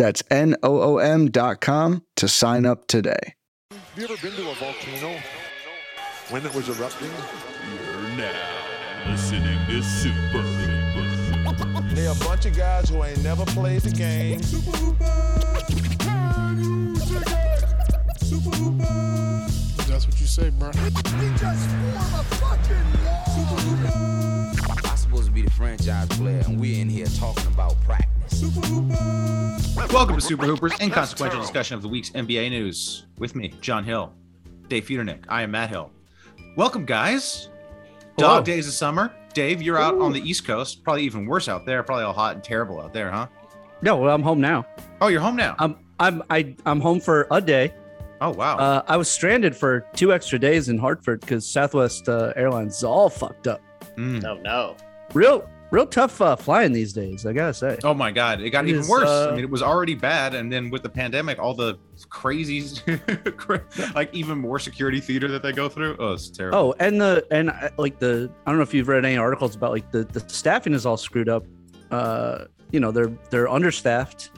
That's N O O M.com to sign up today. Have you ever been to a volcano when it was erupting? You're now listening to Super Hoopers. They a bunch of guys who ain't never played the game. Super Hooper. That's what you say, bro. I'm supposed to be the franchise player, and we're in here talking about practice. Welcome to Super Hoopers, inconsequential discussion of the week's NBA news. With me, Jon Hill, Dave Feudernick. I am Matt Hill. Welcome, guys. Hello. Dog days of summer. Dave, you're out on the East Coast. Probably even worse out there. Probably all hot and terrible out there, huh? No, well, I'm home now. Oh, you're home now. I'm I'm I, I'm home for a day. oh, wow. Uh, I was stranded for two extra days in Hartford because Southwest uh, Airlines is all fucked up. Mm. No, no. Real real tough uh, flying these days. I gotta say. Oh my God! It got It even is, worse. uh, I mean, it was already bad, and then with the pandemic, all the crazies, like even more security theater that they go through. Oh, it's terrible. Oh, and the and uh, like the I don't know if you've read any articles about like the the staffing is all screwed up. Uh, you know they're they're understaffed.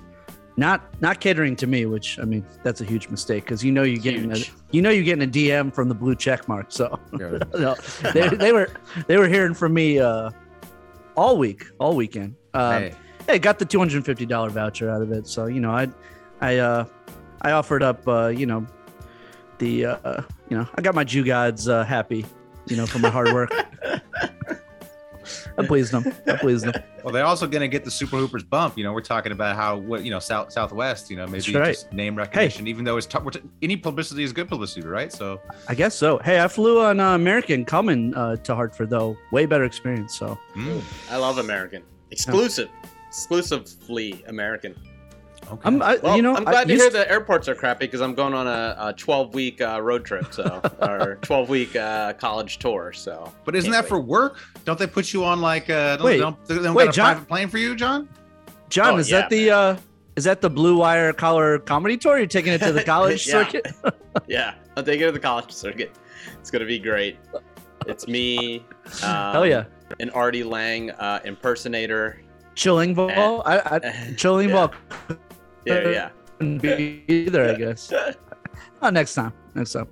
Not not catering to me, which I mean that's a huge mistake because you know you're getting a, you know you're getting a DM from the blue check mark. So no, they, they were they were hearing from me uh, all week, all weekend. Uh, Hey. hey, got the two hundred and fifty dollar voucher out of it. So you know, I, I, uh, I offered up, uh, you know, the, uh, you know, I got my Jew gods uh, happy, you know, for my hard work. I pleased them. I pleased them. Well, they're also going to get the Super Hoopers bump. You know, we're talking about how what you know South Southwest. You know, maybe right. just name recognition. Even though it's t- t- any publicity is good publicity, right? So I guess so. Hey, I flew on uh, American coming uh, to Hartford though. Way better experience. So mm, I love American. Exclusive. Exclusively American. Okay. I'm, I, Well, you know, I'm glad I to used- hear the airports are crappy because I'm going on a, a 12 week uh, road trip, so or 12 week uh, college tour. So, but isn't Can't that for work? Don't they put you on like uh, don't, Wait, don't, they don't wait, got a Jon- private plane for you, Jon? Jon, Oh, is yeah, that the uh, is that the Blue Wire collar comedy tour? You're taking it to the college Yeah. circuit? yeah, I'll take it to the college circuit. It's gonna be great. It's me. Um, Hell yeah, An Artie Lange uh, impersonator. chilling ball. I, I chilling Yeah. ball Yeah, yeah. couldn't be either, I guess. Oh, next time, next time.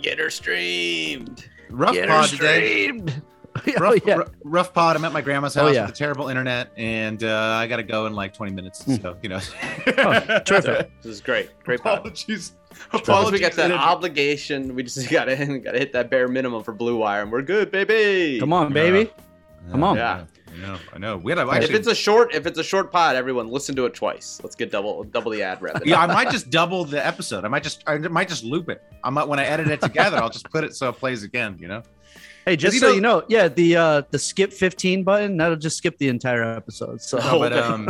Get her streamed. Rough Get her pod today. streamed. oh, Rough, yeah. r- rough pod. I'm at my grandma's Oh, house yeah. with a terrible internet, and uh, I got to go in like 20 minutes. Hmm. So you know, Oh, terrific. This is great. Great pod. apologies. Because Apologies. we got that obligation. We just gotta gotta hit that bare minimum for Blue Wire, and we're good, baby. Come on, baby. Come on. Yeah. I know. I know. We had a, If it's a short, if it's a short pod, everyone listen to it twice. Let's get double double the ad revenue. yeah, I might just double the episode. I might just, I might just loop it. I might when I edit it together, I'll just put it so it plays again. You know. Hey, just you so know- you know, yeah, the uh the skip 15 button, that'll just skip the entire episode. So No, but um,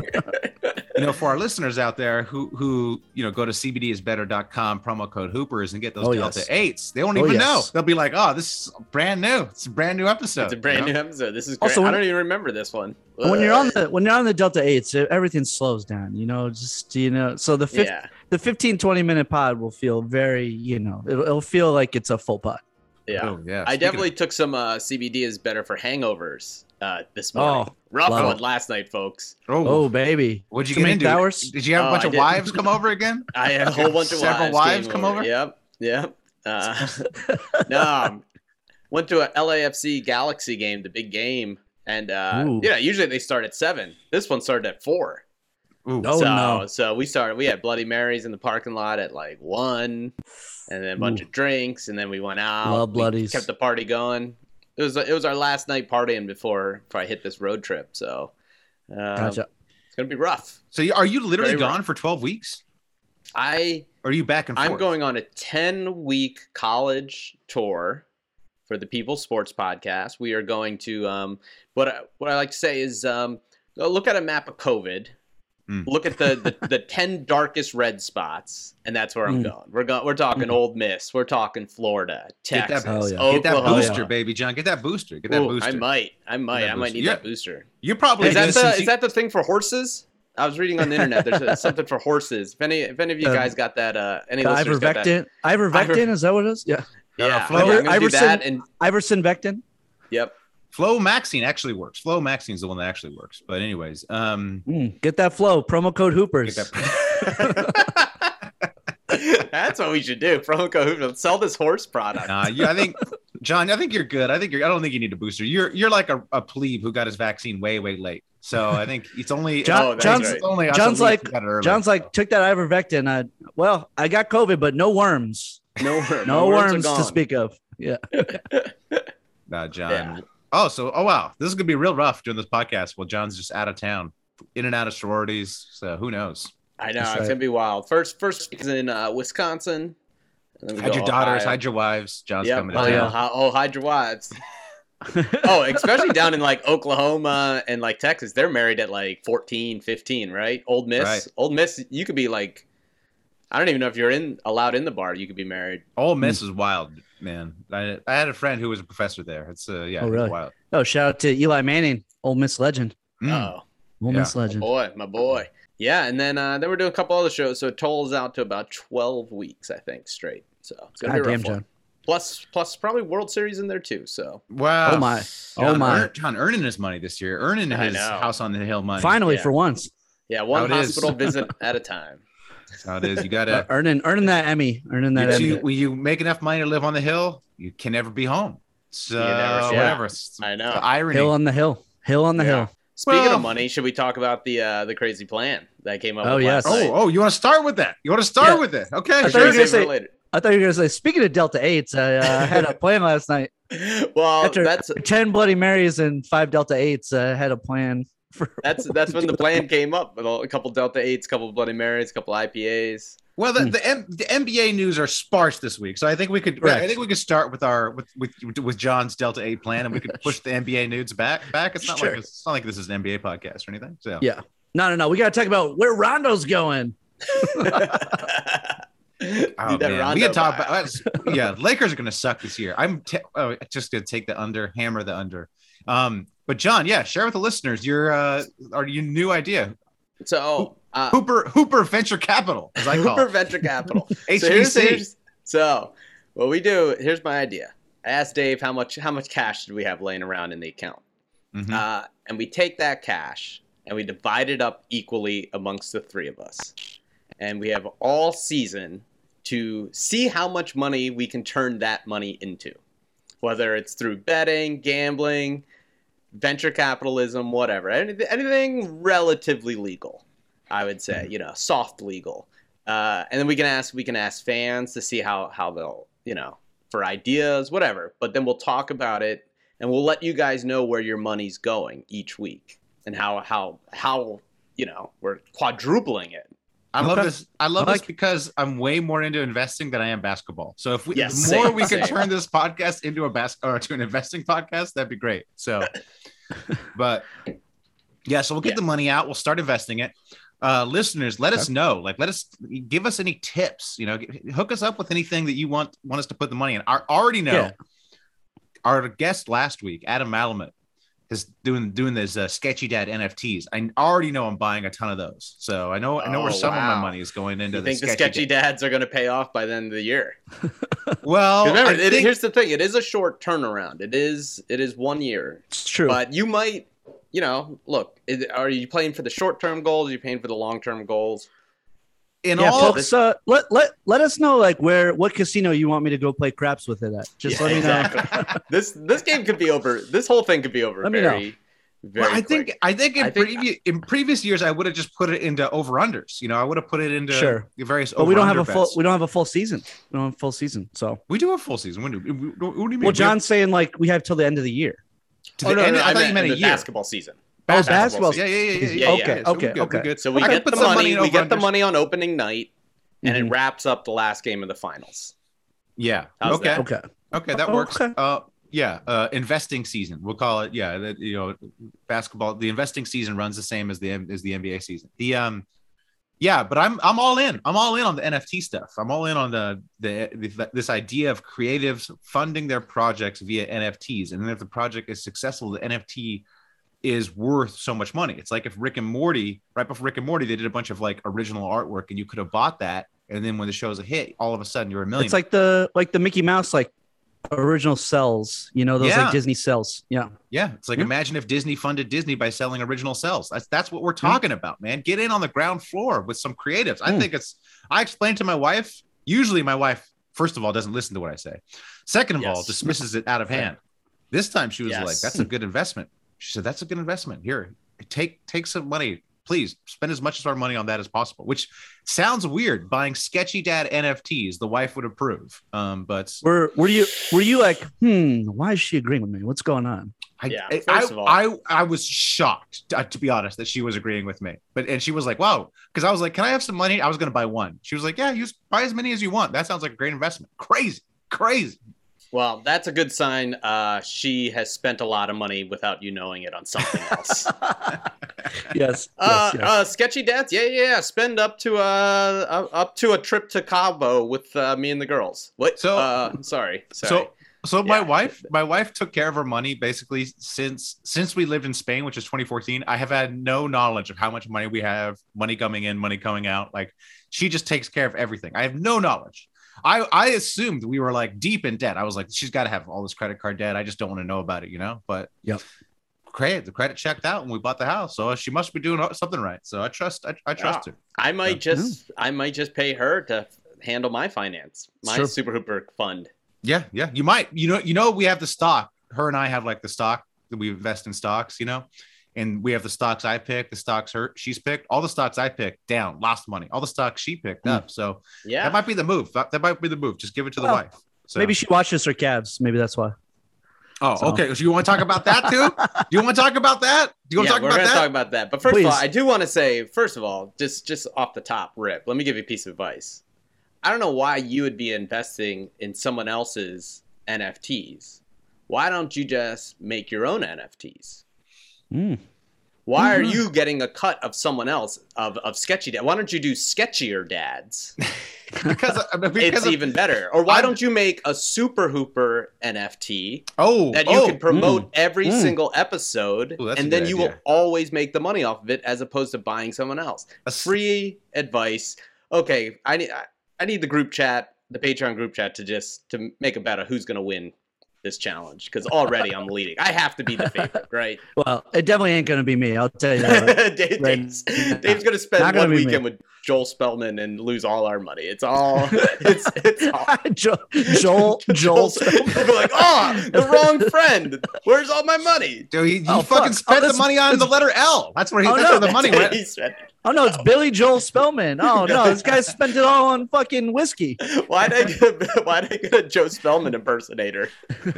you know, for our listeners out there who who you know go to cbdisbetter.com promo code Hoopers and get those Oh, Delta yes. eights, they won't Oh, even yes. know. They'll be like, "Oh, this is brand new. It's a brand new episode." It's a brand you know? new episode. This is great. Also, I don't even remember this one. when you're on the when you're on the Delta 8s, everything slows down, you know, just you know, so the fif- yeah, the 15 20 minute pod will feel very, you know, it'll, it'll feel like it's a full pod. Yeah. Oh, yeah. I Speaking definitely of- took some uh, CBD is better for hangovers uh, this morning. Oh, Rough one it. last night, folks. oh, Oh, baby. what'd you Some get eight into? hours? Did you have a Oh, bunch I of wives come over again? I had a whole bunch of Several wives, wives came come over? Yep, yep. Uh, no, um, went to a LAFC Galaxy game, the big game, and uh, yeah, usually they start at seven. This one started at four. Ooh. Oh, so, no. so we started. We had Bloody Marys in the parking lot at like one, and then a bunch Ooh. of drinks, and then we went out. Love We Bloodies. Kept the party going. It was it was our last night partying before before I hit this road trip. So, um, Gotcha. it's gonna be rough. So are you literally Very gone rough. for 12 weeks? I Or are you back and forth? I'm going on a 10 week college tour for the People Sports Podcast. We are going to um, what I, what I like to say is um, look at a map of COVID Mm. Look at the, the the ten darkest red spots, and that's where I'm Mm. going. We're going. We're talking Mm. Ole Miss. We're talking Florida, Get that- Texas, Oh, yeah. Get that Oklahoma. booster, baby, Jon. Get that booster. Get that Ooh, booster. I might. I might. I might need Yeah. that booster. You're probably Is that the since is that the thing for horses? I was reading on the internet. There's a, something for horses. If any if any of you Um, guys got that, uh, any The listeners got that, ivermectin. Ivermectin is that what it is? Yeah. yeah, Flo- okay, I'm gonna do Iverson- that. And Iverson Vectin. yep, Fluvoxamine actually works. Fluvoxamine's the one that actually works. But anyways, um, Mm, get that flow. Promo code Hoopers. get that- that's what we should do. Promo code Hoopers. Sell this horse product. Nah, yeah, I think Jon, I think you're good. I think you're. I don't think you need a booster. You're you're like a, a plebe who got his vaccine way way late. So I think it's only Jon- Oh, Jon's- right. it's only Jon's like- got it early. Jon's like took that ivermectin. I well, I got COVID, but no worms. No, worm- No, worms worms to speak of. Yeah. Nah, Jon. Yeah. Oh, so oh wow, this is gonna be real rough during this podcast. Well, Jon's just out of town, in and out of sororities. So who knows? I know That's it's right. gonna be wild. First, first is in uh, Wisconsin. and then we Hide your daughters, Ohio. hide your wives. Jon's Yep. coming to Oh, town. yeah. Hi- oh, hide your wives. oh, especially down in like Oklahoma and like Texas, they're married at like 14, 15, right? Ole Miss, Right. Ole Miss, you could be like, I don't even know if you're in allowed in the bar. You could be married. Ole Miss is wild, man. I, I had a friend who was a professor there. It's uh, yeah, Oh, really? wild. Oh, shout out to Eli Manning, Ole Miss legend. Mm. Oh, Ole Yeah. Miss my legend. boy, my boy. Yeah, and then uh, then we're doing a couple other shows, so it totals out to about twelve weeks, I think, straight. So it's gonna God be a rough damn, one. Jon. Plus, plus probably World Series in there too. So Wow. Oh my. Oh Jon, my. Jon earning his money this year, earning his house on the hill money. Finally, Yeah. for once, yeah, one How hospital visit at a time. That's how it is. You Uh, gotta. earning earning that Emmy, earning that you, Emmy. you- when you make enough money to live on the hill, you can never be home. So never- whatever. It's I know. The irony. Hill on the hill. Hill on the Yeah. hill. Speaking Well- of money, should we talk about the uh, the crazy plan that came up? Oh, yes. night? oh, oh, you want to start with that? You want to start Yeah. with it? Okay. I thought you sure. were gonna say- related. I thought you were gonna say. Speaking of Delta Eights, I uh, had a plan last night. well, After that's ten Bloody Marys and five Delta Eights, I had a plan for. that's that's when the plan came up with a couple Delta Eights, couple Bloody Marys, a couple IPAs. Well, the, the, M- the NBA news are sparse this week, so I think we could. I think we could start with our with with, with Jon's Delta Eight plan, and we could push the NBA news back. Back. It's not Sure. like it's not like this is an NBA podcast or anything. So Yeah. No, no, no. We got to talk about where Rondo's going. Oh, Need that man. We can talk about yeah. Lakers are going to suck this year. I'm t- oh, just going to take the under, hammer the under. Um, but Jon, yeah, share with the listeners your uh, or your new idea, So, uh, Hooper Hooper Venture Capital, as I call Hooper it. Venture Capital. so, here's, here's- so what we do. Here's my idea. I asked Dave how much how much cash did we have laying around in the account, Mhm. uh, and we take that cash and we divide it up equally amongst the three of us, and we have all season to see how much money we can turn that money into, whether it's through betting, gambling, venture capitalism, whatever, anything, anything relatively legal. I would say, you know, soft legal. Uh, and then we can ask we can ask fans to see how how they'll you know for ideas whatever but then we'll talk about it and we'll let you guys know where your money's going each week and how how how you know we're quadrupling it I love this. I love I this because I'm way more into investing than I am basketball. So if we Yes, more same, we can same. turn this podcast into a bas- or to an investing podcast, that'd be great. So, but yeah, so we'll get Yeah. the money out. We'll start investing it. Uh, listeners, let us know. Like, let us give us any tips. You know, hook us up with anything that you want want us to put the money in. I already know. Yeah. Our guest last week, Adam Malamet, is doing doing this uh, sketchy dad NFTs. I already know I'm buying a ton of those. So I know I know where Oh, some of my money is going into. you the think the sketchy, sketchy dad. dads are going to pay off by the end of the year Well, remember I it, think- here's the thing it is a short turnaround it is it is one year It's true. but you might you know look is, are you playing for the short term goals are you paying for the long term goals in yeah, all folks, uh, let let let us know like where what casino you want me to go play craps with it at. Just Yeah, let me know. this this game could be over. This whole thing could be over Let me know. very, very. Well, I think. I think in I think- previous in previous years I would have just put it into over unders. You know, I would have put it into Sure. the various. But we don't have a over-under full bets. we don't have a full season. We don't have a full season. So We do have full season. When do, we- what do you mean? well, Jon's saying like we have till the end of the year. to Oh, the no, end, no, I thought you meant a the year. basketball season. Oh, Basketball basketball. Yeah, yeah, yeah, yeah. Yeah, yeah. yeah. Okay, so Okay, good, okay. good. So we I get put the some money. in we get the money on opening night, and Mhm. it wraps up the last game of the finals. Yeah. How's okay. that? Okay. Okay, that works. okay. Uh, yeah, uh, investing season. We'll call it. Yeah, that, you know, basketball. The investing season runs the same as the as the NBA season. The um, yeah, but I'm I'm all in. I'm all in on the NFT stuff. I'm all in on the the, the this idea of creatives funding their projects via NFTs, and then if the project is successful, the NFT is worth so much money. It's like if Rick and Morty, right before Rick and Morty, they did a bunch of like original artwork, and you could have bought that, and then when the show's a hit, all of a sudden you're a million. It's like the like the Mickey Mouse like original cells. You know those Yeah. like Disney cells. Yeah. Yeah, it's like Yeah. imagine if Disney funded Disney by selling original cells. That's that's what we're talking about, man. Get in on the ground floor with some creatives. I Mm. think it's. I explained to my wife. Usually, my wife, first of all, doesn't listen to what I say. Second of all, dismisses it out of hand. This time, she was Yes. like, "That's a good investment." She said, "That's a good investment. Here, take take some money, please. Spend as much of our money on that as possible." Which sounds weird. Buying sketchy dad NFTs, the wife would approve. Um, but Were were you were you like, hmm, why is she agreeing with me? What's going on? I, Yeah, I, first of all- I, I was shocked to, to be honest that she was agreeing with me. But and she was like, "Wow," because I was like, "Can I have some money?" I was going to buy one. She was like, "Yeah, use buy as many as you want. That sounds like a great investment." Crazy, crazy. Well, that's a good sign. Uh, she has spent a lot of money without you knowing it on something else. Yes. Uh, yes, yes. uh, sketchy dads, yeah, yeah, yeah. Spend up to uh, uh up to a trip to Cabo with uh, me and the girls. What? So- uh, sorry, sorry. So, so my Yeah. wife, my wife took care of her money basically since since we lived in Spain, which is 2014. I have had no knowledge of how much money we have, money coming in, money coming out. Like she just takes care of everything. I have no knowledge. I I assumed we were like deep in debt. I was like, she's got to have all this credit card debt. I just don't want to know about it, you know. But yeah, credit the credit checked out when we bought the house, so she must be doing something right. So I trust I, I trust her. I might Yeah. just I might just pay her to handle my finance, my Sure. Super Hooper fund. Yeah, yeah. You might, you know, you know, we have the stock. Her and I have like the stock that we invest in stocks, you know, and we have the stocks I picked, the stocks her she's picked, all the stocks I picked down, lost money. All the stocks she picked hmm. up. So Yeah, that might be the move. That, that might be the move. Just give it to the wife. So. Maybe she watches her calves. Maybe that's why. Oh, so. okay. So you want to talk about that too? Do you want to talk about that? Do you want yeah, to talk we're about gonna that? talk about that. But first of all, I do want to say, first of all, just just off the top, Rip, let me give you a piece of advice. I don't know why you would be investing in someone else's NFTs. Why don't you just make your own NFTs? Mm. Why are Mhm. you getting a cut of someone else of, of sketchy dad? Why don't you do sketchier dads? because because it's of- even better. Or why I'm- don't you make a Super Hooper NFT oh that you oh, can promote every mm. single episode, Ooh, and then you will always make the money off of it, as opposed to buying someone else. That's- Free advice. Okay, I need I- I need the group chat, the Patreon group chat, to just to make a bet of who's gonna win this challenge because already I'm leading. I have to be the favorite, right? Well, it definitely ain't gonna be me. I'll tell you that. Dave, Right. Dave's, Dave's gonna spend Not gonna one be me. weekend with Joel Spellman and lose all our money. It's all it's it's all Jo- Joel Joel. We'll be like, oh, the wrong friend. Where's all my money? Dude, he, he Oh, fucking fuck. spent Oh, the money on the letter L. That's where he. Oh, that's no. where the money went. He spent- Oh no, it's oh. Billy Joel Spellman. Oh no, this guy spent it all on fucking whiskey. Why'd I get a, why'd I get a Joe Spellman impersonator?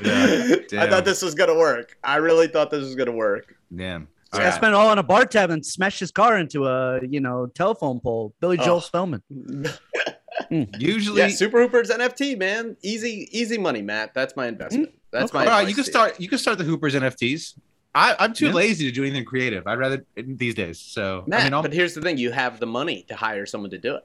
Yeah, I thought this was gonna work. I really thought this was gonna work. Damn. This guy spent all on a bar tab and smashed his car into a you know telephone pole. Billy Joel Oh. Spellman. Hmm. Usually, Yeah, Super Hooper's NFT, man. Easy, easy money, Matt. That's my investment. Hmm. That's my. all right. You can start. You can start the Hoopers NFTs. I, I'm too Yeah. lazy to do anything creative. I'd rather these days. So Matt, I mean, but here's the thing: you have the money to hire someone to do it.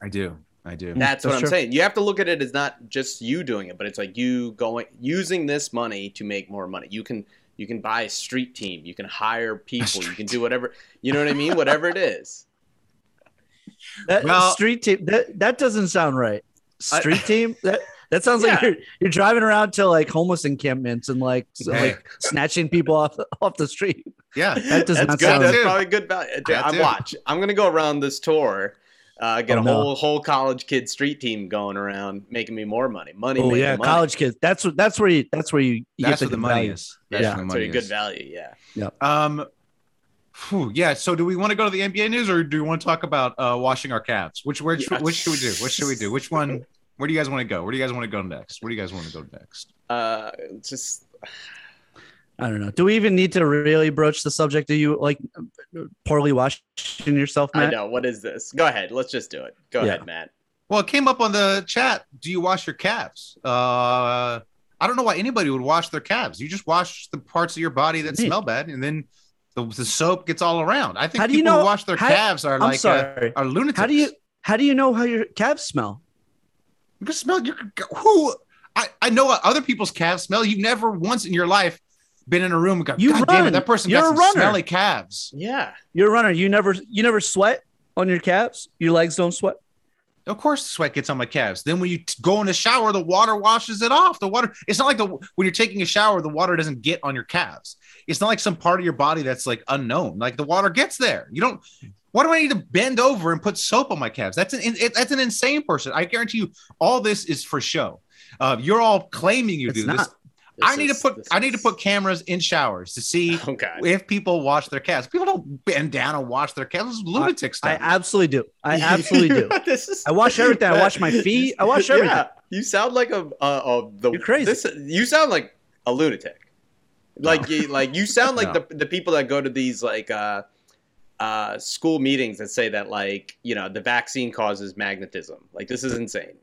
I do. I do. That's what that's I'm true. saying. You have to look at it as not just you doing it, but it's like you going using this money to make more money. You can you can buy a street team, you can hire people, you can do whatever. You know what I mean? Whatever it is. That Well- street team that that doesn't sound right. Street team that that sounds like you're you're driving around to like homeless encampments and like s- Hey. like snatching people off the, off the street. Yeah. That does That's not good. sound That's Too. probably good value. I'm watch. I'm gonna go around this tour. Uh, get Oh, a no. whole whole college kid street team going around, making me more money. Money. Oh yeah, money. college kids. That's what that's where you that's where you, you That's get where the good money value. is. That's Yeah, where the that's money very good is. value. Yeah. Um, phew, yeah. So, do we want to go to the NBA news, or do we want to talk about uh, washing our calves? Which which Yes. which should we do? Which should we do? Which one? Where do you guys want to go? Where do you guys want to go next? Where do you guys want to go next? Uh, just I don't know. Do we even need to really broach the subject? Do you like poorly washing yourself, I Matt? know what is this? Go ahead. Let's just do it. Go Yeah. ahead, Matt. Well, it came up on the chat. Do you wash your calves? Uh, I don't know why anybody would wash their calves. You just wash the parts of your body that Me. smell bad, and then the, the soap gets all around. I think How do people you know- who wash their how- calves are I'm like uh, sorry. are lunatics. How do you how do you know how your calves smell? You can smell your who? I I know what other people's calves smell. You've never once in your life been in a room and got You God damn it, run. that person You're got a some runner." smelly calves. Yeah. You're a runner. You never you never sweat on your calves. Your legs don't sweat. Of course, the sweat gets on my calves. Then when you t- go in the shower, the water washes it off. The water. It's not like the when you're taking a shower, the water doesn't get on your calves. It's not like some part of your body that's like unknown. Like the water gets there. You don't. Why do I need to bend over and put soap on my calves? That's an it, that's an insane person. I guarantee you, all this is for show. Uh, you're all claiming you It's do this. Not. I need is- to put this I need to put cameras in showers to see Oh if people wash their cats. People don't bend down and wash their cats. This is lunatic I stuff. absolutely do. I absolutely do. this is I wash everything. I wash my feet. I wash everything. Yeah, you sound like a uh, uh the You're crazy. This, you sound like a lunatic. Like you, like you sound like No. the the people that go to these like uh uh school meetings that say that like you know the vaccine causes magnetism. Like this is insane.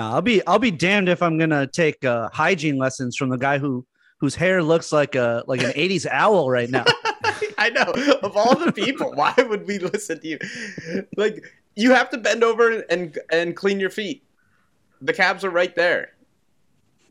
No, I'll be I'll be damned if I'm gonna take uh, hygiene lessons from the guy who whose hair looks like a like an '80s owl right now. I know. Of all the people, why would we listen to you? Like you have to bend over and and clean your feet. The cabs are right there.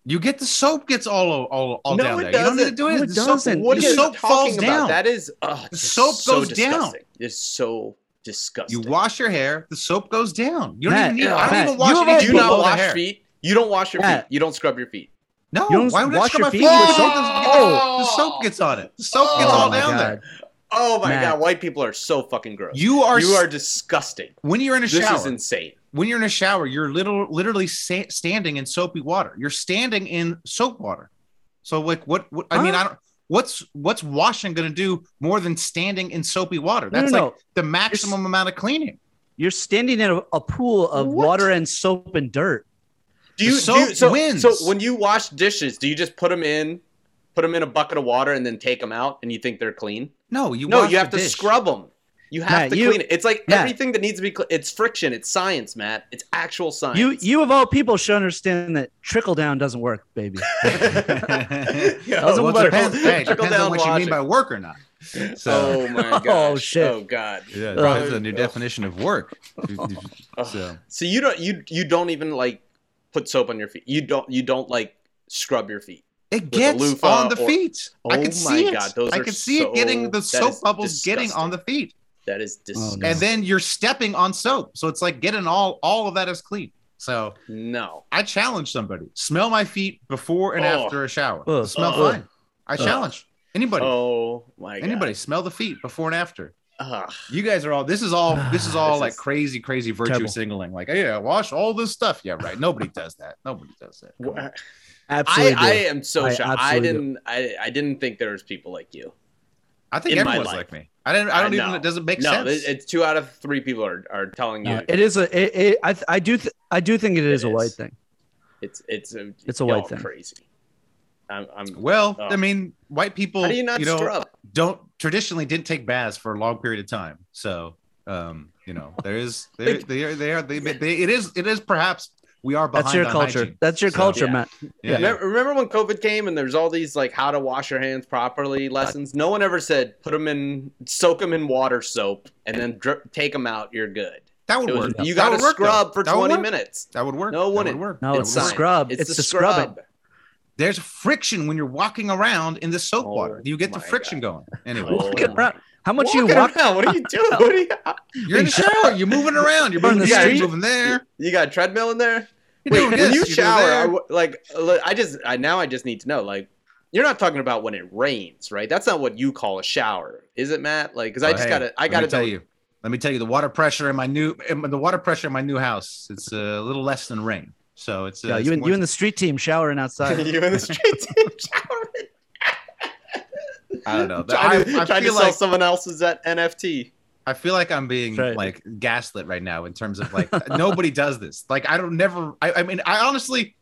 you get the soap gets all all, all No, down it there. You don't need to do it. No, it the soap, doesn't. What the are you soap talking falls about? down. That is oh, The soap so goes down. It's so disgusting. you wash your hair, the soap goes down. You don't Matt, even need. yeah, I don't Matt, even wash you have anything Do not wash hair. feet? You don't wash your Yeah. feet. You don't scrub your feet. No, You don't why would I wash scrub your my feet feet? with The soap? soap doesn't get- Oh. the soap gets on it. The soap gets Oh all down God. there. Oh my Matt. god, white people are so fucking gross. You are you are disgusting. when you're in a This shower. is insane. when you're in a shower, you're little, literally sa- standing in soapy water. You're standing in soap water. So, like, what? what I mean, I don't. What's what's washing going to do more than standing in soapy water? That's no, like no. the maximum amount of cleaning. You're standing in a, a pool of What? water and soap and dirt. Do The you, do you so, wins. so when you wash dishes, do you just put them in, put them in a bucket of water and then take them out and you think they're clean? No, you no, wash you have the to dish. scrub them. You have Matt, to you- clean it. It's like Matt. everything that needs to be clean. It's friction. It's science, Matt. It's actual science. You you of all people should understand that trickle down doesn't work, baby. Yo, Doesn't well, work. depends, hey, it Trickle depends on down what you mean by work or not. So, oh my god! Oh, gosh. shit. Oh god. yeah, it Uh, depends on your definition of work. so, So you don't you you don't even like put soap on your feet. You don't you don't like scrub your feet. it gets on the or- feet. I Oh can my see it. God, those I are can see so- it getting the soap is bubbles getting on the feet. That is Oh, disgusting. no. and then you're stepping on soap. So it's like getting all all of that is clean. So no. I challenge somebody: smell my feet before and Oh. after a shower. Ugh. smell Ugh. fine. I oh. challenge anybody. Oh my god. Anybody smell the feet before and after. Ugh. You guys are all. This is all. This is all This like is crazy, crazy virtue terrible. signaling. Like, yeah, wash all this stuff. Yeah, right. Nobody does that. Nobody does that. Come on. I, Absolutely. I am so I shocked. I didn't I, I didn't think there was people like you. I think everyone's like me. I didn't. I don't I even. It doesn't make no, sense. it- it's two out of three people are, are telling you No, it is a. It, it, I I do th- I do think it is It a white thing. it's it's a, It's a white thing. crazy. I'm, I'm well, Oh. I mean, white people. how do you not know, scrub? don't traditionally didn't take baths for a long period of time. So, um, you know, there is there they are they are they, they it is it is perhaps we are behind That's your on culture. hygiene. That's your So, culture, Yeah. Matt. Yeah. Remember, remember when COVID came and there's all these like how to wash your hands properly lessons? No one ever said put them in, soak them in water soap, and then drip, take them out. You're good. That would was- work. you got to would work, though. scrub for That 20 minutes. That would work. No, it That wouldn't. would work. No, That it's would the scrub. It's, It's the the scrubbing. scrub. There's friction when you're walking around in the soap Oh water. You get the friction God. going. Anyway, Oh. Walking around. How much you walk? around, What are you doing? What are you, you're in the shower. You're moving around. You're You're in moving the here. street. You're moving there. you got a treadmill in there? You're Wait, doing when this, you shower, I like, I just, I now I just need to know, like, you're not talking about when it rains, right? That's not what you call a shower, is it, Matt? Like, because I Oh, just hey, gotta, I gotta tell you. Let me tell you the water pressure in my new in the water pressure in my new house. It's a little less than rain. So it's uh, Yeah, it's you and you and the street team showering outside. you in the street team showering, I don't know. trying to, I, I trying to feel sell like someone else's at NFT. I feel like I'm being right. like gaslit right now in terms of like nobody does this. Like I don't never. I, I mean, I honestly,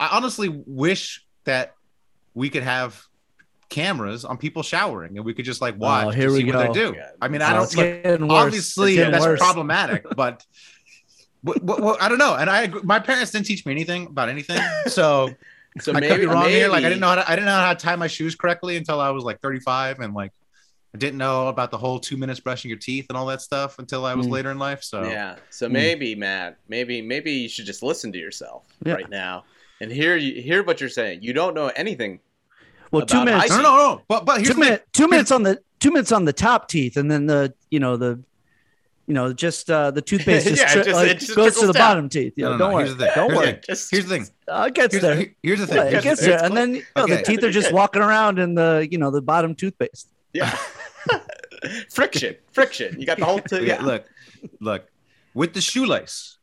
I honestly wish that we could have cameras on people showering and we could just like oh, watch Oh, here to we see what go. they do. I mean, I Oh, don't. it's Like, obviously, that's worse. problematic, but. But, but, well, I don't know, and I agree- my parents didn't teach me anything about anything, so So I maybe could be wrong here. Like I didn't know how to, I didn't know how to tie my shoes correctly until I was like 35, and like I didn't know about the whole two minutes brushing your teeth and all that stuff until I was Mm. later in life. So Yeah. So Hmm. maybe, Matt, maybe maybe you should just listen to yourself Yeah. right now and hear you hear what you're saying. You don't know anything. Well, two minutes. no, no, no, no. But but here's two, the minute, two minutes on the two minutes on the top teeth, and then the you know the you know just uh, the toothpaste just, Yeah, tri- just- like, just goes to the down. bottom teeth. You know, no, don't no, worry. here's the thing. Don't the worry. Just Here's the thing. Uh, it gets Here's, there. here's the thing. Yeah, it gets the- there, and then you know, the teeth are just walking around in the you know the bottom toothpaste. Yeah. friction, friction. You got the whole. T- yeah, yeah. look, look, with the shoelace,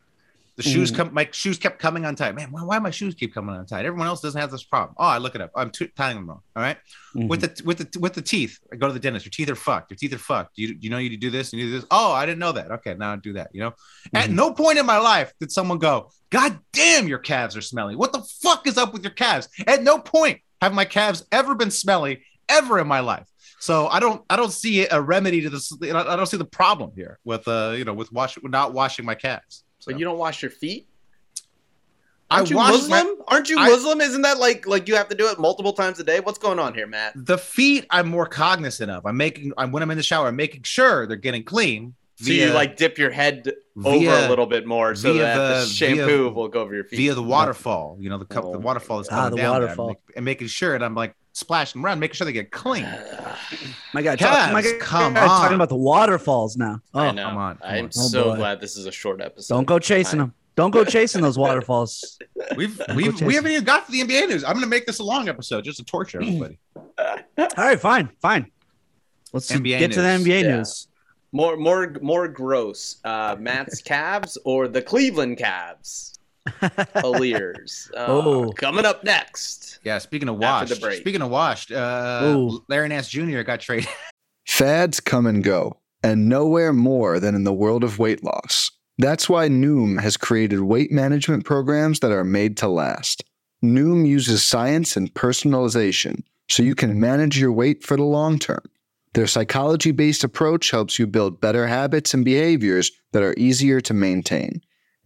the Mm-hmm. shoes come. My shoes kept coming untied. Man, why, why my shoes keep coming untied? Everyone else doesn't have this problem. Oh, I look it up. I'm t- tying them wrong. All right? With the with the with the teeth, I go to the dentist. Your teeth are fucked. Your teeth are fucked. You you know you do this and you do this. Oh, I didn't know that. Okay, now I do that. You know. At Mhm. no point in my life did someone go, God damn, your calves are smelly. What the fuck is up with your calves? At no point have my calves ever been smelly ever in my life. So I don't I don't see a remedy to this. I don't see the problem here with uh you know with wash not washing my calves. So But you don't wash your feet. Aren't you wash Muslim? my- Aren't you I- Muslim? Isn't that like like you have to do it multiple times a day? What's going on here, Matt? the feet I'm more cognizant of. I'm making I'm when I'm in the shower, I'm making sure they're getting clean. So you like dip your head over via- a little bit more so via that the, the- shampoo via- will go over your feet. via the waterfall. You know the cup, Oh the waterfall is coming Ah, the down there. waterfall. I'm make- and making sure and I'm like splashing around, making sure they get clean. My God, Calves, my God, come talking on. about the waterfalls now. I Oh, know. come on, come I'm on. Oh, so boy. glad this is a short episode. don't go chasing I- them. Don't go chasing those waterfalls. We've we've we haven't even got to the NBA news. I'm gonna make this a long episode just to torture everybody. All right, fine, fine. Let's NBA get to the. NBA Yeah. news. More, more, more gross. Uh, Matt's Cavs or the Cleveland Cavs? Aleers. Uh, Oh. coming up next. yeah, speaking of After the washed, break. speaking of washed, uh, Larry Nance Jr. got traded. Fads come and go, and nowhere more than in the world of weight loss. That's why Noom has created weight management programs that are made to last. Noom uses science and personalization so you can manage your weight for the long term. Their psychology based approach helps you build better habits and behaviors that are easier to maintain.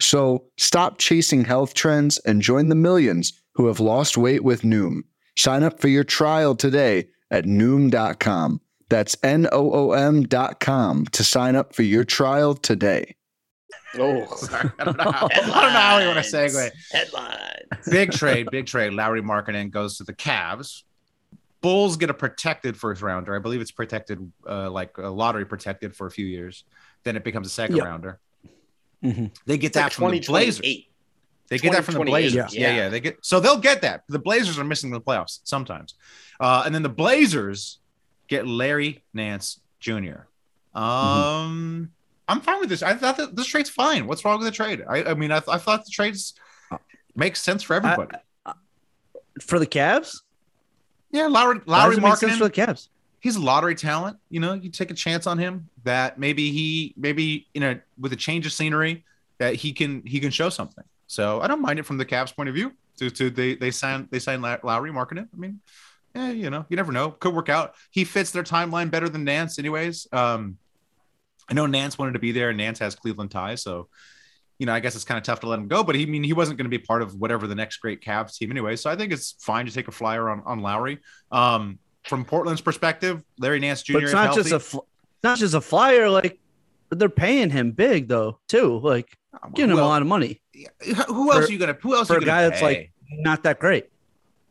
So stop chasing health trends and join the millions who have lost weight with Noom. Sign up for your trial today at Noom.com. That's N O O M.com to sign up for your trial today. Oh, Sorry, I don't know how, I don't know how we want to segue. Headlines. big trade, big trade. Lauri Markkanen goes to the Cavs. Bulls get a protected first rounder. I believe it's protected, uh, like a lottery protected for a few years. Then it becomes a second Yep. rounder. Mhm. They get It's like that from the Blazers. They get that from the Blazers. yeah. Yeah. yeah, They get so they'll get that. The Blazers are missing the playoffs sometimes, uh, and then the Blazers get Larry Nance Jr. Um, I'm fine with this. I thought that this trade's fine. What's wrong with the trade? I, I mean, I, I thought the trades makes sense for everybody. For the Cavs, yeah, Lauri Why Lauri does sense for the Cavs. He's a lottery talent. You know, you take a chance on him that maybe he maybe you know with a change of scenery that he can he can show something. So I don't mind it from the Cavs point of view. To, to they they sign they sign Low- Lauri Markkanen. I mean, yeah, you know, you never know. Could work out. He fits their timeline better than Nance, anyways. Um, I know Nance wanted to be there, and Nance has Cleveland ties, so you know, I guess it's kind of tough to let him go. But he I mean he wasn't going to be part of whatever the next great Cavs team anyway. So I think it's fine to take a flyer on on Lauri. Um, from Portland's perspective, Larry Nance Jr. But it's not just a fl- not just a flyer. Like they're paying him big though too. Like giving him Who a lot of money Who else for- are you gonna? Who else for are a you guy gonna that's pay? like not that great.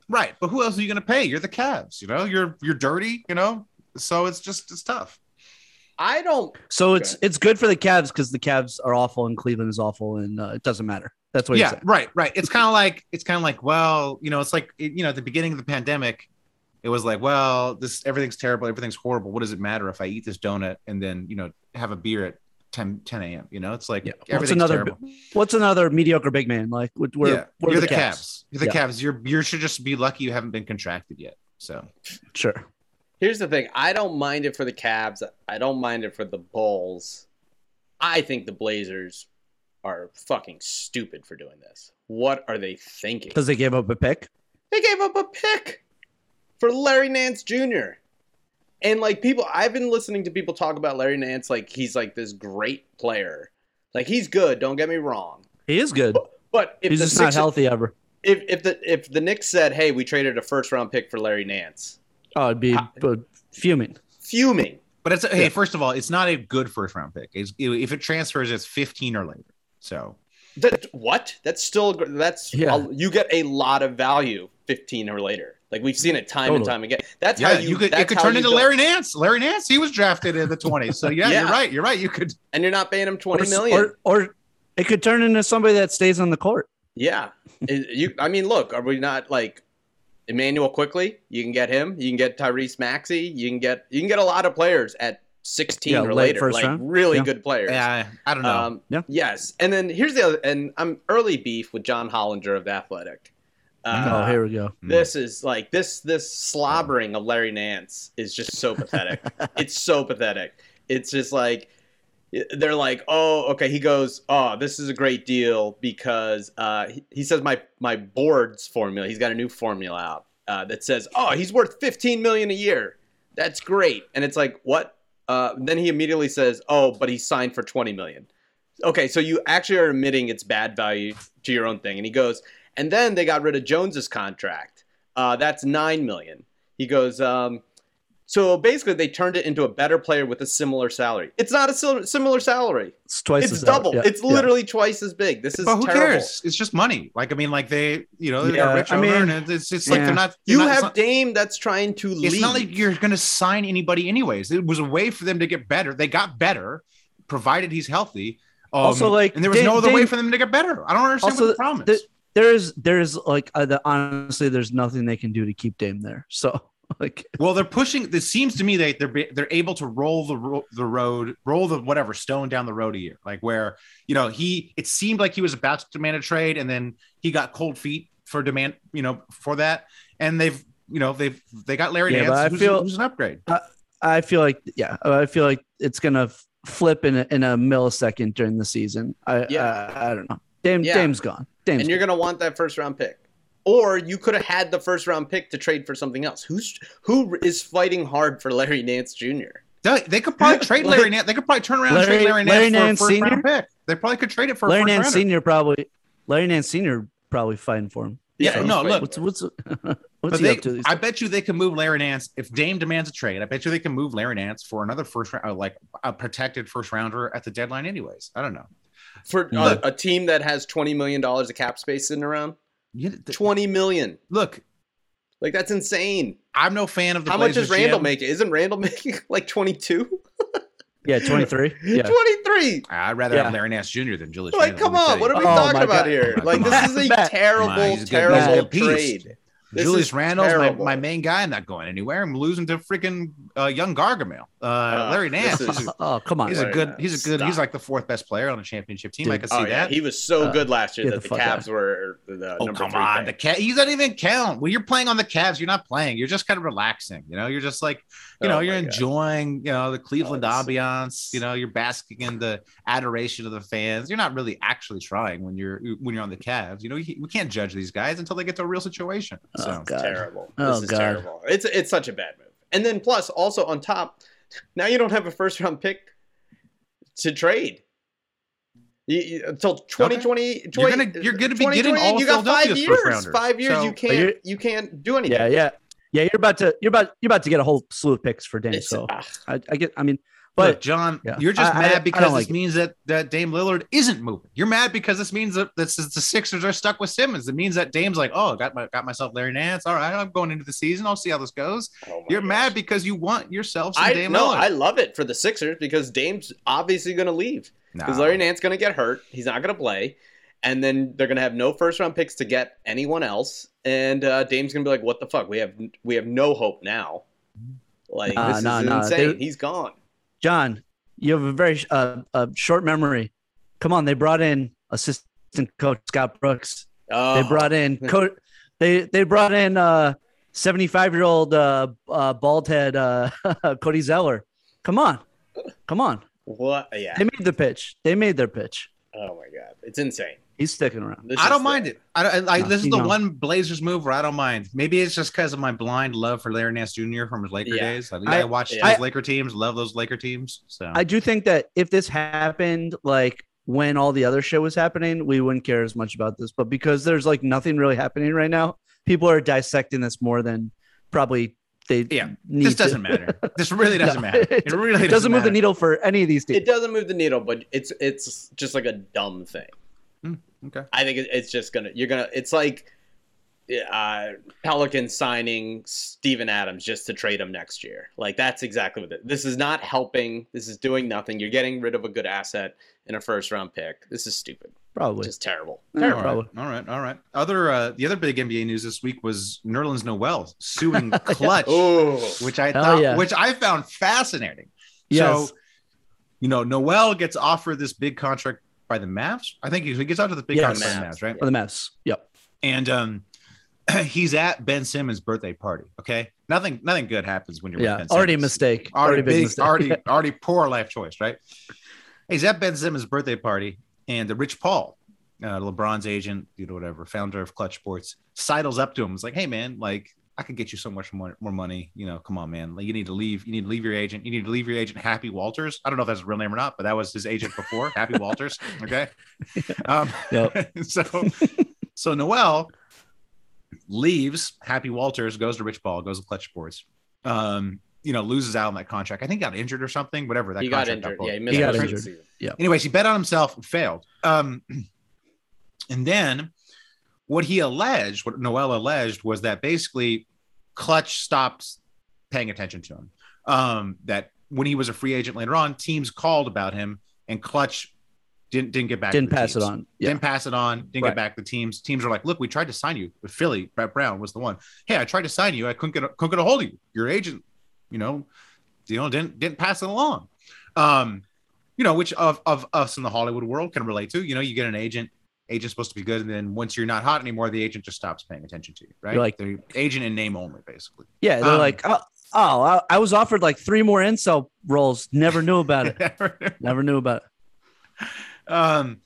right, but who else are you gonna pay? You're the Cavs. You know, you're you're dirty. You know, so it's just it's tough. I don't. So it's Okay. it's good for the Cavs because the Cavs are awful and Cleveland is awful and uh, it doesn't matter. That's what yeah, he's right, right. It's kind of like it's kind of like well, you know, it's like you know, at the beginning of the pandemic, it was like, well, this everything's terrible, everything's horrible. What does it matter if I eat this donut and then you know have a beer at 10, 10 a.m. You know, it's like Yeah. What's everything's another terrible. what's another mediocre big man like? We're, we're, yeah, we're you're the, the Cavs. Cavs. the Yeah. Cavs, you're you should just be lucky you haven't been contracted yet. So Sure. Here's the thing. I don't mind it for the Cavs. I don't mind it for the Bulls. I think the Blazers are fucking stupid for doing this. What are they thinking? Because they gave up a pick. They gave up a pick for Larry Nance Jr. And like people, I've been listening to people talk about Larry Nance like he's like this great player. Like he's good. Don't get me wrong. He is good. But if He's the just not healthy ever. if if the if the Knicks said, "Hey, we traded a first round pick for Larry Nance," Oh, it'd be Ha- fuming. fuming. but it's hey, Yeah. first of all, it's not a good first round pick. It's, if it transfers, it's 15 or later. So That what? That's still that's Yeah. you get a lot of value 15 or later. Like we've seen it time and time again. That's yeah, how you, you, could that's it could turn into don't- Larry Nance. Larry Nance, he was drafted in the 20s. So yeah, Yeah. you're right. You're right. You could and you're not paying him Or, 20 million. or, or it could turn into somebody that stays on the court. yeah. It- you I mean, look, are we not like Immanuel Quickley? You can get him. You can get Tyrese Maxey. You can get you can get a lot of players at 16 Yeah, or later, first like round. really Yeah. good players. yeah, I don't know. Um, Yeah. Yes, and then here's the other, and I'm early beef with John Hollinger of the Athletic. Uh, oh, here we go. This is like this this slobbering of Larry Nance is just so pathetic. it's so pathetic. It's just like they're like, oh, okay. He goes, oh, this is a great deal because uh, he, he says my my board's formula. He's got a new formula out uh, that says, oh, he's worth 15 million a year. That's great. And it's like, what? Uh, then he immediately says, oh, but he signed for 20 million. Okay, so you actually are admitting it's bad value to your own thing. And he goes, and then they got rid of Jones's contract. Uh, that's nine million. He goes, um, so basically they turned it into a better player with a similar salary. It's not a sil- similar salary. It's twice it's as double. Yeah, it's yeah. literally twice as big. This is but who terrible. cares? It's just money. Like I mean, like they, you know, they're Yeah, rich I mean, and it's it's like they're not. You they're not- have not- Dame that's trying to leave. It's not like you're going to sign anybody anyways. It was a way for them to get better. They got better, provided he's healthy. Um, Also, like, and there was Dame- no other way for them to get better. I don't understand Also, what the problem the- is. There's there's like uh, the, honestly, there's nothing they can do to keep Dame there. So like, well, they're pushing. It seems to me they they're they're able to roll the ro- the road, roll the whatever stone down the road a year. Like where you know he, it seemed like he was about to demand a trade, and then he got cold feet for demand, you know, for that, and they've you know they've they got Larry Yeah, Nance, I who's, feel- who's an upgrade. I feel like yeah, I feel like it's gonna f- flip in a, in a millisecond during the season. I Yeah. I, I don't know. Dame Yeah. Dame's gone. Dame's and you're going to want that first round pick. Or you could have had the first round pick to trade for something else. Who's who is fighting hard for Larry Nance Jr.? They, they could probably trade Larry Nance. They could probably turn around and trade Larry Nance Larry for Nance a first round Senior? pick. They probably could trade it for a Larry first Nance rounder. Senior probably. Larry Nance Senior probably fighting for him. Yeah, Yeah, no, look, What's what's what's he they, up to? these I bet you they can move Larry Nance if Dame demands a trade. I bet you they can move Larry Nance for another first round, uh, like a protected first rounder at the deadline, anyways. I don't know. For Look. a team that has $20 million of cap space sitting around? You- th- 20 million. look, Like that's insane. I'm no fan of the. How much Blazers is Randle GM. making? Isn't Randle making like 22? Yeah, 23. Yeah. 23. I'd rather Yeah. have Larry Nance Jr. than Julius. Like, Randle, come let me tell on. What are we Oh, talking about God. here? Oh come Like, this is a Matt. terrible, on, he's a good- terrible he's a good piece. trade. This Julius is Randle's my, my main guy. I'm not going anywhere. I'm losing to freaking uh, young Gargamel. Uh, Uh, Larry Nance. is- is- Oh come on. he's a good. Nance, He's a good. He's like the fourth best player on a championship team. I Dude. can see Oh, yeah. that. He was so Uh, good last year that the the fuck out. Cavs were the Oh number come three on, pick. the cat. He doesn't even count. When you're playing on the Cavs, you're not playing. You're just kind of relaxing. You know, you're just like, you Oh know, my you're God. enjoying, you know, the Cleveland it's- ambiance. You know, you're basking in the adoration of the fans. You're not really actually trying when you're when you're on the Cavs. You know, you, we can't judge these guys until they get to a real situation. So Oh, God. terrible. Oh, this is God. terrible. It's it's such a bad move. And then plus also on top, now you don't have a first round pick to trade. You, you- until 2020, You're gonna- you're gonna be getting all you got five years. Five years So- you can't you can't do anything. Yeah, yeah, yeah. You're about to you're about you're about to get a whole slew of picks for. It's, so ah, I, I get. I mean, But but Jon, yeah. you're just I- I- I mad don't because like this it. means that that Dame Lillard isn't moving. You're mad because this means that this is the Sixers are stuck with Simmons. It means that Dame's like, oh, got my got myself Larry Nance. All right, I'm going into the season. I'll see how this goes. oh You're gosh. mad because you want yourself some I Dame no, Lillard. I love it for the Sixers because Dame's obviously going to leave. Because No. Larry Nance going to get hurt. He's not going to play. And then they're going to have no first round picks to get anyone else. And uh, Dame's going to be like, what the fuck? We have we have no hope now. Like, Nah, this nah, is nah. insane. They- He's gone. Jon, you have a very uh, a short memory. Come on, they brought in assistant coach Scott Brooks. Oh, They brought in Co- they they brought in uh 75 year old uh, uh bald head uh Cody Zeller. Come on. Come on. what? Yeah. They made the pitch. They made their pitch. Oh my god, it's insane. He's sticking around. This I don't the- mind it. I, don't- I, No, this is the don't. one Blazers move where I don't mind. Maybe it's just because of my blind love for Larry Nance Jr. from his Laker Yeah. days. I, I I- watched yeah. his Laker teams, love those Laker teams. So I do think that if this happened like when all the other shit was happening, we wouldn't care as much about this. But because there's like nothing really happening right now, people are dissecting this more than probably they Yeah, need this doesn't matter. This really doesn't No, matter. It really doesn't, doesn't move the needle for any of these teams. It doesn't move the needle, but it's it's just like a dumb thing. Okay. I think it- it's just gonna you're gonna it's like uh Pelicans signing Steven Adams just to trade him next year. Like that's exactly what it. This is not helping. This is doing nothing. You're getting rid of a good asset in a first round pick. This is stupid. Probably. Just terrible. Yeah, All right, all right, all right. Other uh, the other big NBA news this week was Nerlens Noel suing Klutch, Oh, which I thought, yeah. which I found fascinating. Yes. So, you know, Noel gets offered this big contract by the Mavs. I think he, he gets out to the big Yes. contract by the Mavs, right? For the Mavs. Yep. And um, he's at Ben Simmons' birthday party. Okay, nothing, nothing good happens when you're Yeah. with Ben Already a Simmons. mistake. already, big big, mistake. already, already poor life choice, right? He's at Ben Simmons' birthday party, and the Rich Paul, uh, LeBron's agent, you know, whatever, founder of Klutch Sports, sidles up to him. It's like, hey, man, like I could get you so much more, more money. You know, come on, man. Like you need to leave. You need to leave your agent. You need to leave your agent, Happy Walters. I don't know if that's his real name or not, but that was his agent before, Happy Walters. Okay. Um, Yep. so, so Noel leaves. Happy Walters goes to Rich Paul, goes to Klutch Sports. Um, you know, loses out on that contract. I think got injured or something. Whatever. That he got injured. pulled. Yeah, he missed got the rest injured. season. Anyways, he bet on himself and failed. Um, and then what he alleged, what Noel alleged, was that basically Klutch stopped paying attention to him. Um, that when he was a free agent later on, teams called about him, and Klutch didn't didn't get back. to Didn't the pass it teams. on. Yeah. Didn't pass it on. Didn't Right. get back to the teams. Teams are like, "Look, we tried to sign you with Philly. Brett Brown was the one. Hey, I tried to sign you. I couldn't get a, couldn't get a hold of you. Your agent, you know, you know, didn't didn't pass it along. Um, you know, which of of us in the Hollywood world can relate to. You know, you get an agent. Agent's supposed to be good, and then once you're not hot anymore, the agent just stops paying attention to you, right? You're like- the agent in name only, basically. Yeah. They're Um, like, oh, oh I, I was offered like three more incel roles. Never knew about it. Never knew about it. um,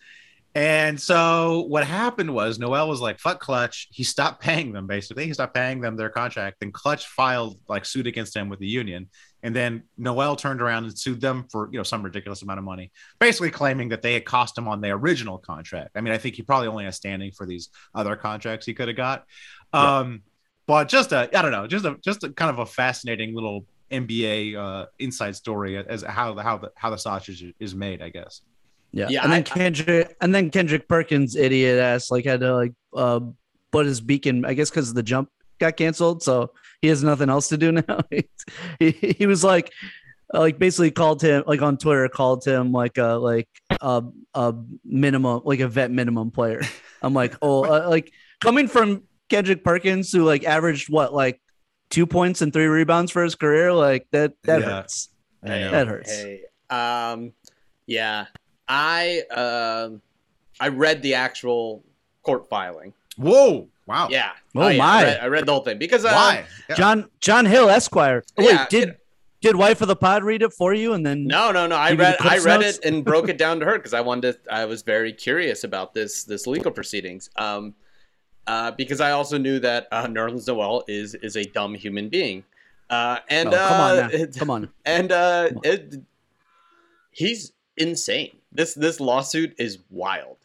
and so what happened was Noel was like, "Fuck Klutch." He stopped paying them. Basically, he stopped paying them their contract. Then Klutch filed like suit against him with the union, and then Noel turned around and sued them for you know some ridiculous amount of money, basically claiming that they had cost him on the original contract. I mean, I think he probably only has standing for these other contracts he could have got. Um, but just a I don't know, just a just a kind of a fascinating little NBA uh, inside story as how the how the how the sausage is made, I guess. Yeah. Yeah, and then I- Kendrick and then Kendrick Perkins, idiot ass, like had to like uh put his beacon, I guess because the jump got canceled. So he has nothing else to do now. he, he was like like basically called him like on Twitter, called him like a like a, a minimum like a vet minimum player. I'm like, oh uh, like coming from Kendrick Perkins who like averaged what like two points and three rebounds for his career, like that that Yeah. hurts. That hurts. Hey, um, yeah, I um, I read the actual court filing. Whoa! Wow. Yeah. Oh, yeah, my. I read, I read the whole thing because uh, Why? Yeah. Jon Jon Hill Esquire. Oh, Yeah, Wait, did it- did wife of the pod read it for you and then No, no, no. I Give you the read I read notes? it and broke it down to her because I wanted to. I was very curious about this this legal proceedings. Um, uh, because I also knew that uh, Nerlens Noel is is a dumb human being. Uh, and Oh, come on uh, now. it- Come on. and uh, Come on. it, he's insane. This this lawsuit is wild.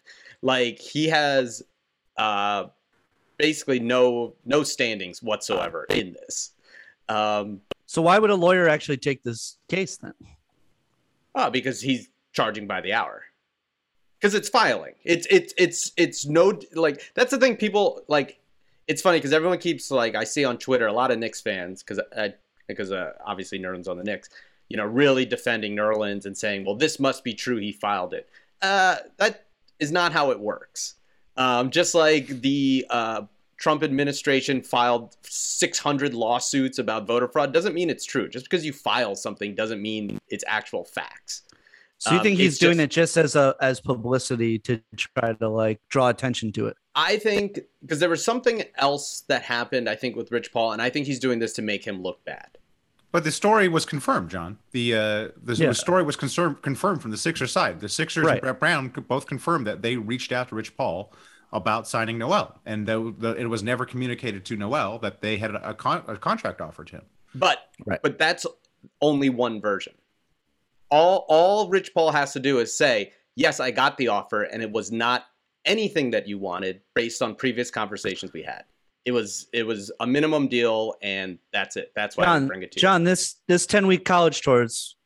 Like he has uh, basically no no standings whatsoever in this. Um, So why would a lawyer actually take this case then? oh, because he's charging by the hour. Because it's filing. It's it's it's it's no like that's the thing. People like. It's funny because everyone keeps like I see on Twitter a lot of Knicks fans because I because uh, obviously Nerlens on the Knicks, you know, really defending Nerlens and saying, well, this must be true. He filed it. Uh, that is not how it works. Um, just like the uh, Trump administration filed 600 lawsuits about voter fraud doesn't mean it's true. Just because you file something doesn't mean it's actual facts. So you Um, think he's doing just- it just as a as publicity to try to like draw attention to it? I think because there was something else that happened, I think, with Rich Paul, and I think he's doing this to make him look bad. But the story was confirmed, Jon. The uh, the, Yeah. the story was confirmed confirmed from the Sixers side. The Sixers Right. and Brett Brown both confirmed that they reached out to Rich Paul about signing Noel, and the, the, it was never communicated to Noel that they had a, con- a contract offered to him. But Right. but that's only one version. All all Rich Paul has to do is say, "Yes, I got the offer, and it was not anything that you wanted based on previous conversations we had. It was it was a minimum deal, and that's it. That's why I Jon, bring it to you. Jon, this this ten week college tours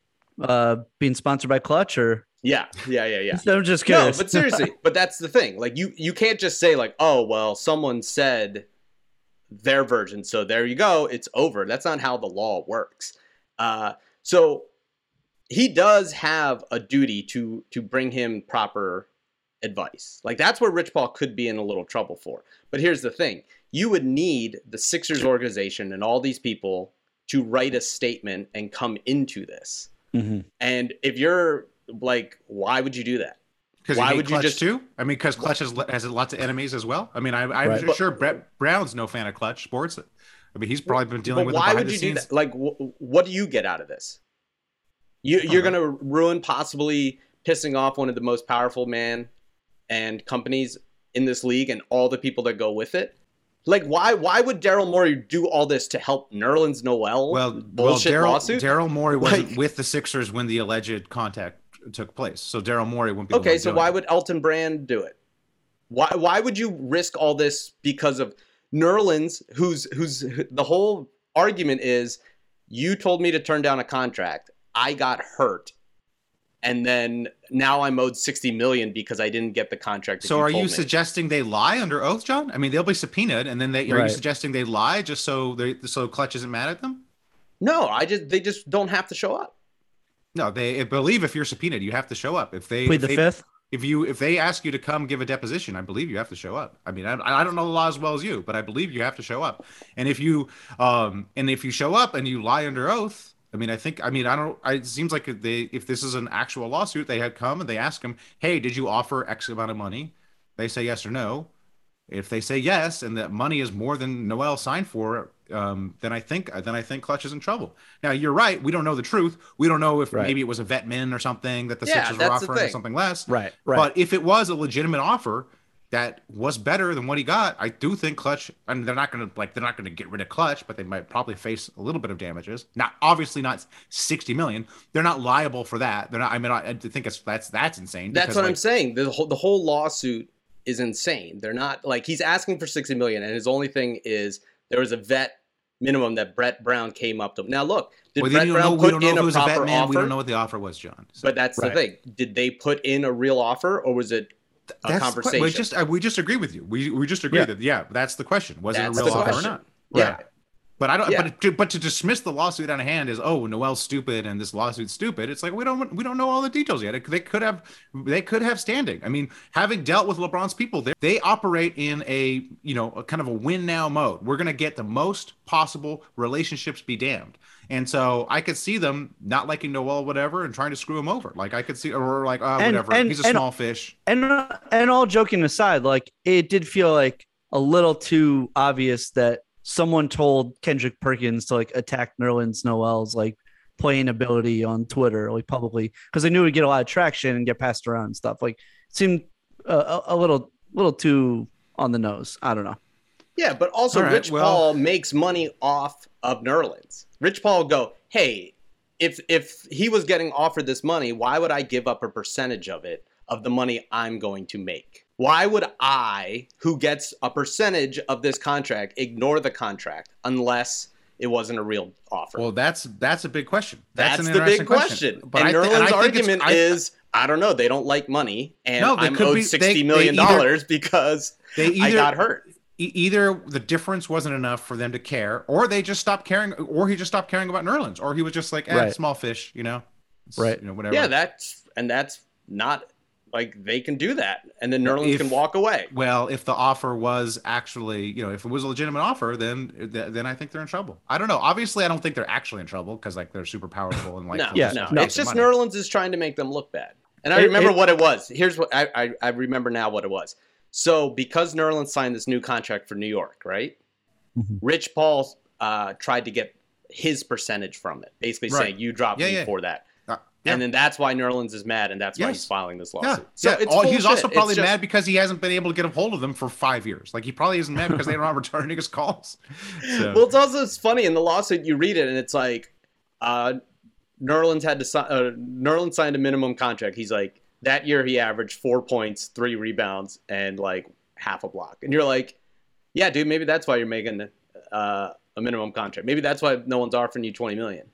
uh being sponsored by Klutch or Yeah, yeah, yeah, yeah. I'm just kidding. No, but seriously, but that's the thing. Like you you can't just say like, "Oh, well, someone said their version, so there you go, it's over." That's not how the law works. Uh, so he does have a duty to to bring him proper advice. Like that's where Rich Paul could be in a little trouble for. But here's the thing: you would need the Sixers organization and all these people to write a statement and come into this. Mhm. And if you're like, why would you do that? Because Why why would would you just- too? I mean, because Klutch has, has lots of enemies as well. I mean, I, I'm Right. sure Brett Brown's no fan of Klutch Sports. I mean, he's probably been dealing with. why it would behind you the do that? Like, wh- what do you get out of this? You, you're going to ruin possibly pissing off one of the most powerful man and companies in this league and all the people that go with it. Like, why? Why would Daryl Morey do all this to help Nerlens Noel? Well, well, bullshit Daryl lawsuit. Daryl Morey wasn't Like- with the Sixers when the alleged contact took place, so Daryl Morey wouldn't be. Okay, so why it. would Elton Brand do it? Why why would you risk all this because of Nerlens, who's who's the whole argument is you told me to turn down a contract. I got hurt. And then now I'm owed 60 million because I didn't get the contract. that So, are you me. suggesting they lie under oath, Jon? I mean, they'll be subpoenaed, and then they are you suggesting they lie just so they so Klutch isn't mad at them? No, I just they just don't have to show up. No, they I believe if you're subpoenaed, you have to show up. If they plead if the they- fifth. if you if they ask you to come give a deposition, I believe you have to show up. I mean, I, I don't know the law as well as you, but I believe you have to show up. And if you um and if you show up and you lie under oath, I mean, I think I mean I don't. I, it seems like they if this is an actual lawsuit, they had come and they ask him, hey, did you offer X amount of money? They say yes or no. If they say yes, and that money is more than Noel signed for, um, then I think then I think Klutch is in trouble. Now you're right. We don't know the truth. We don't know if Right. maybe it was a vet min or something that the Yeah, Sixers were offering or something less. Right, right. But if it was a legitimate offer that was better than what he got, I do think Klutch. I mean, they're not going to like they're not going to get rid of Klutch, but they might probably face a little bit of damages. Not obviously not sixty million. They're not liable for that. They're not. I mean, I, I think it's that's that's insane. That's because, what I'm saying. The whole the whole lawsuit is insane. They're not like he's asking for 60 million, and his only thing is there was a vet minimum that Brett Brown came up to. Now look, did Well, Brett know, Brown we put know in a was a vet proper man. We don't know what the offer was, Jon. So But that's Right. the thing. Did they put in a real offer, or was it a that's the que- conversation? We just uh, we just agree with you. We we just agree Yeah. that yeah, that's the question. Was That's it a real offer question. or not? Yeah. Right. But I don't. Yeah. But to, but to dismiss the lawsuit on a hand is oh Noel's stupid and this lawsuit's stupid. It's like we don't we don't know all the details yet. They could have they could have standing. I mean, having dealt with LeBron's people, they they operate in a you know a kind of a win now mode. We're gonna get the most possible relationships be damned. And so I could see them not liking Noel, or whatever, and trying to screw him over. Like I could see, or like, oh, And- whatever. and- He's a and- small fish. and and all joking aside, like it did feel like a little too obvious that someone told Kendrick Perkins to like attack Nerlens Noel's like playing ability on Twitter, like publicly, because they knew it'd get a lot of traction and get passed around and stuff. Like seemed uh, a, a little little too on the nose. I don't know. Yeah, but also All right, Rich well- Paul makes money off of Nerlens. Rich Paul would go, hey, if if he was getting offered this money, why would I give up a percentage of it of the money I'm going to make? Why would I, who gets a percentage of this contract, ignore the contract unless it wasn't a real offer? Well, that's that's a big question. That's, an the big question. But and I thi- Nerlens' I think it's- argument I- is, I don't know, they don't like money, and No, I'm owed be- sixty they- million they either- dollars because they either I got hurt. either the difference wasn't enough for them to care, or they just stopped caring, or he just stopped caring about Nerlens, or he was just like, eh, Right. small fish, you know, It's, Right. You know, whatever. Yeah, that's and that's not like they can do that, and then Nerlens If- can walk away. Well, if the offer was actually, you know, if it was a legitimate offer, then th- then I think they're in trouble. I don't know. Obviously, I don't think they're actually in trouble because like they're super powerful and like No, Yeah, no, it's just money. Nerlens is trying to make them look bad. And I It- remember it- what it was. Here's what I, I I remember now what it was. So because Nerlens signed this new contract for New York, right? Mhm. Rich Paul uh, tried to get his percentage from it, basically Right. saying you dropped Yeah, me yeah. for that. Yeah. And then that's why Nerlens is mad, and that's why he's filing this Yeah, lawsuit. So yeah. it's All- he's also probably just- mad because he hasn't been able to get a hold of them for five years. Like he probably isn't mad because they don't returning his calls. So, Well, it's also it's funny in the lawsuit you read it and it's like, uh, Nerlens had to sign. Uh, Nerlens signed a minimum contract. He's like that year he averaged four points, three rebounds, and like half a block. And you're like, yeah, dude, maybe that's why you're making uh, a minimum contract. Maybe that's why no one's offering you twenty million.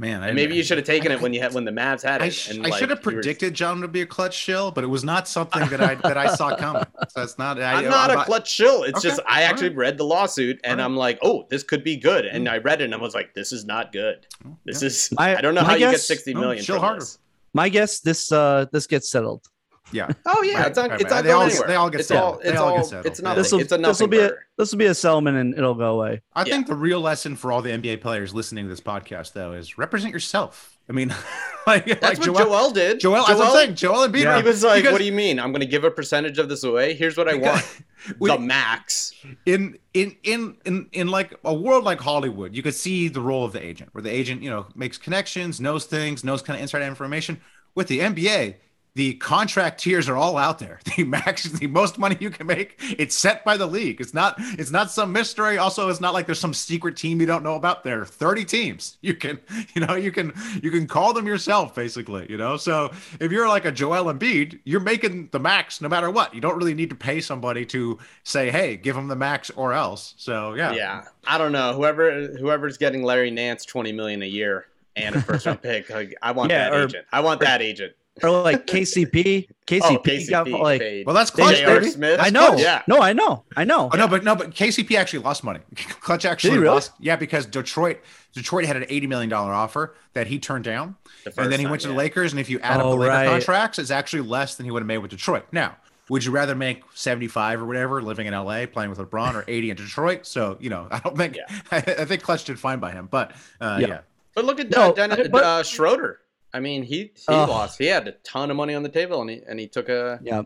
Man, I, Maybe you should have taken it when you had when the Mavs had it. I, sh- and, I like, should have you were- predicted Jon to be a Klutch shill, but it was not something that I that I saw coming. So it's not. I, I'm not I'm a Klutch shill. It's Okay, just I all actually right. read the lawsuit and All right. I'm like, oh, this could be good. And I read it and I was like, this is not good. This yeah. is My- I don't know my how you get guess- sixty No, million. shill from harder. this. My guess this uh this gets settled. Yeah. Oh yeah, Right, it's not. right, It's right. not They going all- anywhere. they all get it's settled. all. They It's all get all. settled. It's Yeah. nothing. This will It's a this will be a this will be a settlement and it'll go away. I Yeah. think the real lesson for all the NBA players listening to this podcast, though, is represent yourself. I mean, like, That's like what Joel, Joel, did. Joel, as I'm saying, Joel and Yeah. He was like, because- "What do you mean? I'm going to give a percentage of this away? Here's what I want: we- the max." in in in in in like a world like Hollywood, you could see the role of the agent, where the agent, you know, makes connections, knows things, knows kind of inside information. With the NBA, the contract tiers are all out there. The max, the most money you can make, it's set by the league. It's not it's not some mystery. Also, it's not like there's some secret team you don't know about. There are 30 teams. You can, you know, you can you can call them yourself, basically, you know. So if you're like a Joel Embiid, you're making the max no matter what. You don't really need to pay somebody to say, hey, give them the max or else. So yeah. Yeah, I don't know. Whoever whoever's getting Larry Nance twenty million a year and a first round pick, like, I want Yeah, that or- agent. I want that agent. Or like KCP. KCP, Oh, KCP got like paid. Well, that's clutch, J.R. baby. Smith. I know. Yeah. No, I know. I know. Oh no, but no, but KCP actually lost money. Klutch actually really? lost. Yeah, because Detroit, Detroit had an eighty million dollar offer that he turned down, The and then he time, went to the yeah. Lakers. And if you add up Oh, the Laker right. contracts, it's actually less than he would have made with Detroit. Now, would you rather make seventy five or whatever living in LA playing with LeBron, or eighty in Detroit? So you know, I don't think Yeah. I, I think Klutch did fine by him, but uh, Yeah. yeah. But look at No, uh, Den- but- uh, Schroeder. I mean, he he Ugh. lost. He had a ton of money on the table, and he and he took a. Yeah.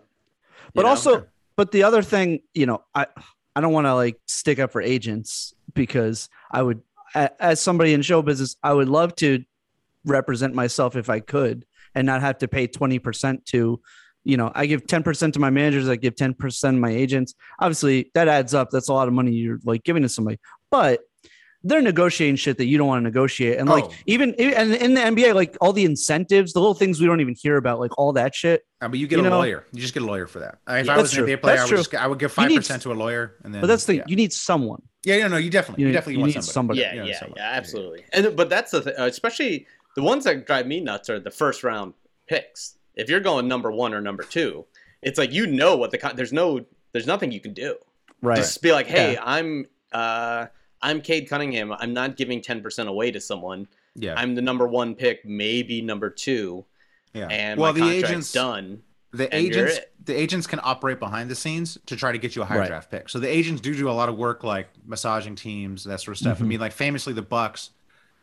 But know, also, but the other thing, you know, I I don't want to like stick up for agents because I would, as somebody in show business, I would love to represent myself if I could and not have to pay twenty percent to, you know, I give ten percent to my managers, I give ten percent to my agents. Obviously, that adds up. That's a lot of money you're like giving to somebody, but. They're negotiating shit that you don't want to negotiate, and like Oh. even and in the NBA, like all the incentives, the little things we don't even hear about, like all that shit. I mean, you get You a know- lawyer. You just get a lawyer for that. If Yeah, I was that's an true. NBA player, That's I would true. just I would give five percent to a lawyer, and then. But that's the thing, yeah. you need someone. Yeah, yeah, no, you definitely, You, you, definitely you want need somebody. somebody. Yeah, Yeah, yeah, somebody. yeah, absolutely. And but that's the th- uh, especially the ones that drive me nuts are the first round picks. If you're going number one or number two, it's like you know what the con- there's no there's nothing you can do. Right. Just be like, hey, Yeah. I'm uh I'm Cade Cunningham. I'm not giving ten percent away to someone. Yeah, I'm the number one pick, maybe number two, yeah. and well, my the contract's agents, done. the agents, the agents can operate behind the scenes to try to get you a higher Right. draft pick. So the agents do do a lot of work, like massaging teams, that sort of stuff. I Mhm. mean, like famously, the Bucks.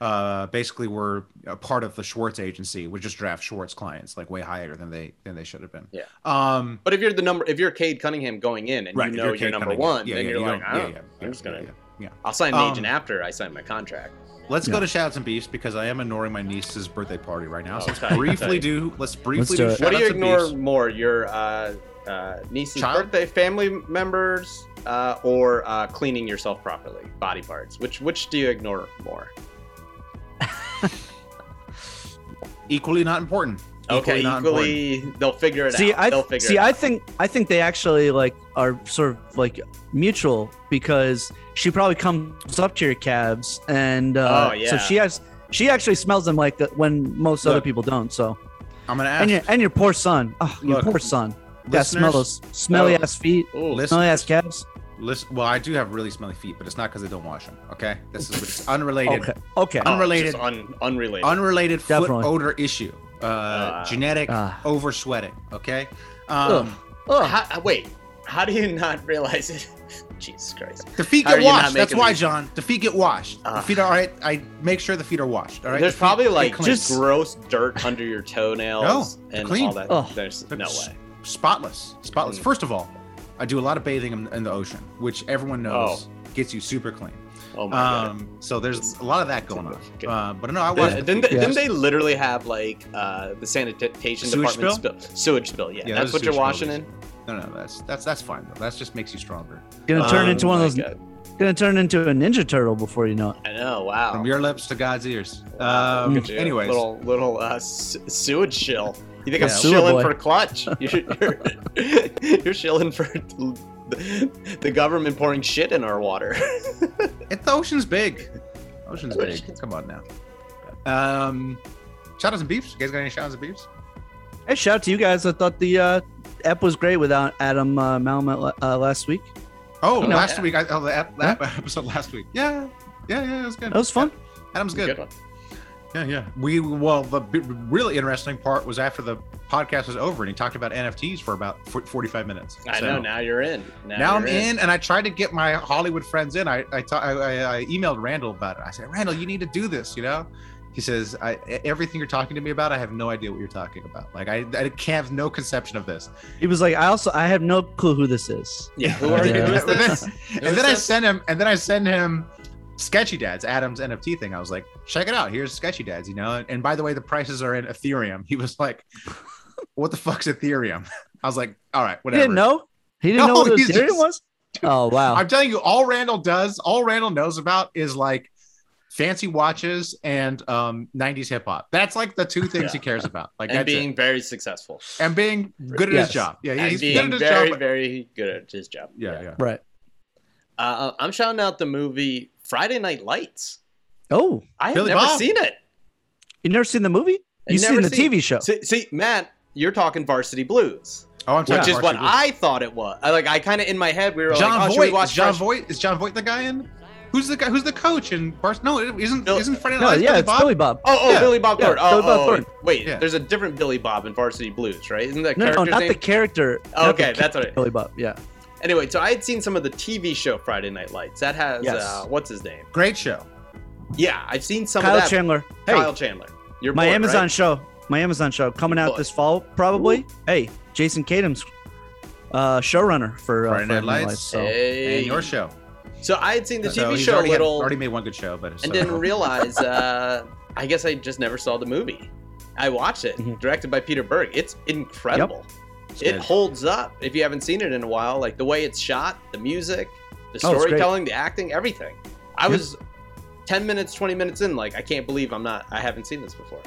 Uh, basically, were a part of the Schwartz agency, would just draft Schwartz clients like way higher than they than they should have been. Yeah. Um. But if you're the number, if you're Cade Cunningham going in and Right. you know you're, Cade number Cunningham, one, yeah, then yeah, you're you like, don't- oh, yeah, yeah, I'm just gonna, yeah, yeah. I'll sign an Um, agent after I sign my contract. Let's Yeah. go to shouts and beefs because I am ignoring my niece's birthday party right now. So let's Okay, briefly do. Let's briefly do do. it. What do you shout-outs ignore beefs. more, your uh, uh, niece's Child? birthday, family members, uh, or uh, cleaning yourself properly, body parts? Which which do you ignore more? Equally not important. Okay, not important. equally, they'll figure it See, out. I they'll figure see. it I out. think I think they actually like are sort of like mutual because she probably comes up to your calves and uh, Oh, yeah. so she has she actually smells them like uh, when most other people don't. So I'm gonna ask. and your and your poor son, oh, your poor son, got smell those smelly Oh. ass feet, Ooh, Listen- smelly ass calves. Listen, well, I do have really smelly feet, but it's not because I don't wash them. Okay, this is unrelated. Okay, okay. oh, unrelated- just un, unrelated. Unrelated foot Definitely. odor issue. Uh, Ah. genetic Ah. over sweating. Okay. Um, Ugh. How, wait, how do you not realize it? Jesus Christ. the feet get washed. That's why, these- Jon. The feet get washed. the Ah. feet are all right. I make sure the feet are washed. All right. There's The probably like just gross dirt under your toenails No, and clean. all that. Oh. There's no way. spotless. Spotless. Mm. First of all, I do a lot of bathing in, in the ocean, which everyone knows gets you super clean. Oh my god. Um, so there's a lot of that going on. Good. Uh, but no, I Didn't- watched. didn't, they, Yeah. didn't they literally have like uh, the sanitation Sewage department spill? Sewage spill, yeah. Yeah, That's what you're washing in. No, no, that's that's that's fine though. That just makes you stronger. Gonna turn Um, into one of those. God. Gonna turn into a Ninja Turtle before you know it. I know. Wow. From your lips to God's ears. Wow, Um, look at you. anyways, little little uh, s- sewage shill. You think Yeah. I'm Sewer shilling boy. for Klutch? You're, you're, you're shilling for the, the government pouring shit in our water. it, the ocean's big. Ocean's big. Come on now. Um, shout outs and beefs. You guys got any shout outs and beefs? Hey, shout out to you guys. I thought the uh, ep was great without Adam uh, Malamet uh, last week. Oh, You know- last Yeah. week. I, oh, the ep- that episode last week. Yeah, yeah, yeah. It was good. That was fun. Adam's good. one. Yeah, yeah. We well, the b- really interesting part was after the podcast was over, and he talked about NFTs for about f- forty-five minutes. I So- know. Now you're in. Now, now I'm you're in, and I tried to get my Hollywood friends in. I I, ta- I I I emailed Randall about it. I said, Randall, you need to do this. You know, he says, I everything you're talking to me about, I have no idea what you're talking about. Like I I can't have no conception of this. He was like, I also I have no clue who this is. Yeah. Who are you? Yeah. Who is And then- this? and is then I this? send him, and then I send him Sketchy Dads, Adam's NFT thing. I was like, check it out. Here's Sketchy Dads, you know. And by the way, the prices are in Ethereum. He was like, what the fuck's Ethereum? I was like, all right, He whatever. didn't know. He didn't No, know what he's Ethereum just- was. Oh wow. I'm telling you, all Randall does, all Randall knows about is like fancy watches and um 90s hip hop. That's like the two things he cares about. Like and being it. very successful. and being good at Yes. his job. Yeah, yeah, he's being good at his very, job. very good at his job. yeah, yeah. right. Uh, I'm shouting out the movie Friday Night Lights. Oh, I have Billy never Bob? seen it. you never seen the movie? I've You seen never the TV show? See, see, Matt, you're talking Varsity Blues, Oh, I'm talking which is what Varsity I thought it was. I like, I kind of in my head we were Jon like, oh, should we Voight. watch Is Jon Fresh- Voight. Is Jon Voight the guy in? Who's the guy? Who's the coach in Bars? No, it isn't. Bill- isn't Friday Night No, Lights yeah, Billy it's Bob? Billy Bob. Oh, oh, Yeah. Billy Bob Yeah, Thornton. Billy Oh, Bob oh, Thornton. wait, Yeah. there's a different Billy Bob in Varsity Blues, right? Isn't that No, no, not name? the character. Oh, not the okay, that's what it- Billy Bob. Yeah. Anyway, so I had seen some of the TV show Friday Night Lights. That has Yes. uh, what's his name? Great show. Yeah, I've seen some Kyle of that. Kyle Chandler. Hey, Kyle Chandler. Your my boy, Amazon right? show. My Amazon show coming Your out boy. this fall, probably. Hey, Jason Katims uh, showrunner for uh, Friday Night Lights. So Hey. And your show. So I had seen the So TV he's show a already, had- little already made one good show, but and so- didn't realize. Uh, I guess I just never saw the movie. I watched it, Mhm. directed by Peter Berg. It's incredible. It holds up if you haven't seen it in a while. Like the way it's shot, the music, the Oh, storytelling, the acting, everything. I Yeah. was ten minutes, twenty minutes in. Like I can't believe I'm not. I haven't seen this before.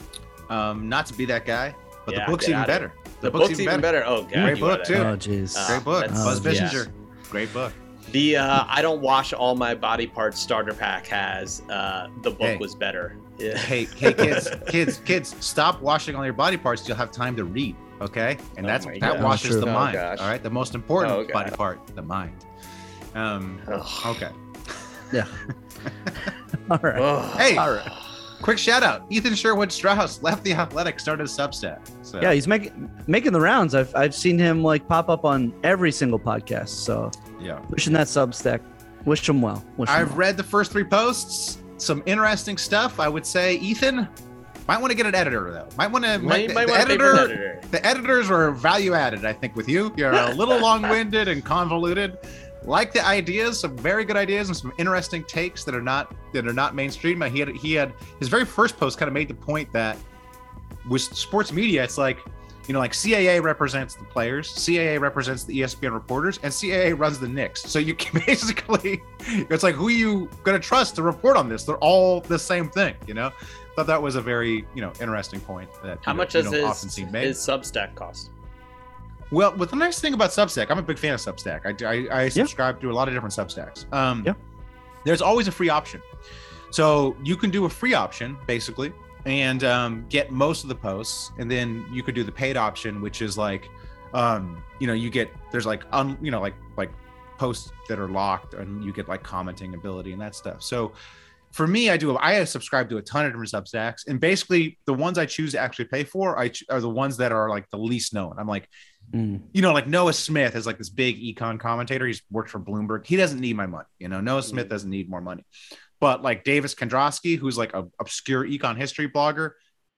um, not to be that guy, but Yeah, the book's even better. The, book's, even better. Oh god, Great book, too. Oh, jeez. Uh, Great book. that's- Buzz yes. Bissinger. Great book. The uh, I don't wash all my body parts starter pack has uh, the book Hey. was better. Yeah. Hey, hey, kids, kids, kids! Stop washing all your body parts. You'll have time to read. Okay, and Oh that's my that God. washes True. the Oh, mind. gosh. all right, the most important Oh, body part, the mind. Um. Ugh. Okay. Yeah. All right. Ugh. Hey, All right. quick shout out: Ethan Sherwood Strauss left the Athletic, started a Substack. So Yeah, he's making making the rounds. I've I've seen him like pop up on every single podcast. So yeah. pushing that Substack. Wish him well. Wish I've well. read the first three posts. Some interesting stuff. I would say Ethan might want to get an editor though. Might want to. Might, the, might the want to pay for an editor. editor. The editors are value added. I think with you, you're a little long-winded and convoluted. Like the ideas, some very good ideas and some interesting takes that are not that are not mainstream. He had he had his very first post kind of made the point that with sports media, it's like you know, like CAA represents the players, CAA represents the ESPN reporters, and CAA runs the Knicks. So you can basically, it's like who are you gonna trust to report on this? They're all the same thing, you know. Thought that was a very you know interesting point that How much know, does you his, often see made. his Substack cost? Well, with the nice thing about Substack, I'm a big fan of Substack. I, I, I subscribe to a lot of different Substacks. Um, Yeah. There's always a free option. So you can do a free option, basically, and um, get most of the posts. And then you could do the paid option, which is like, um, you know, you get, there's like, un, you know, like, like posts that are locked and you get like commenting ability and that stuff. So for me, I do. I subscribe to a ton of different Substacks, and basically the ones I choose to actually pay for, I are the ones that are like the least known. I'm like, Mm. you know, like Noah Smith is like this big econ commentator. He's worked for Bloomberg. He doesn't need my money. You know, Noah Smith doesn't need more money. But like Davis Kedrosky, who's like an obscure econ history blogger,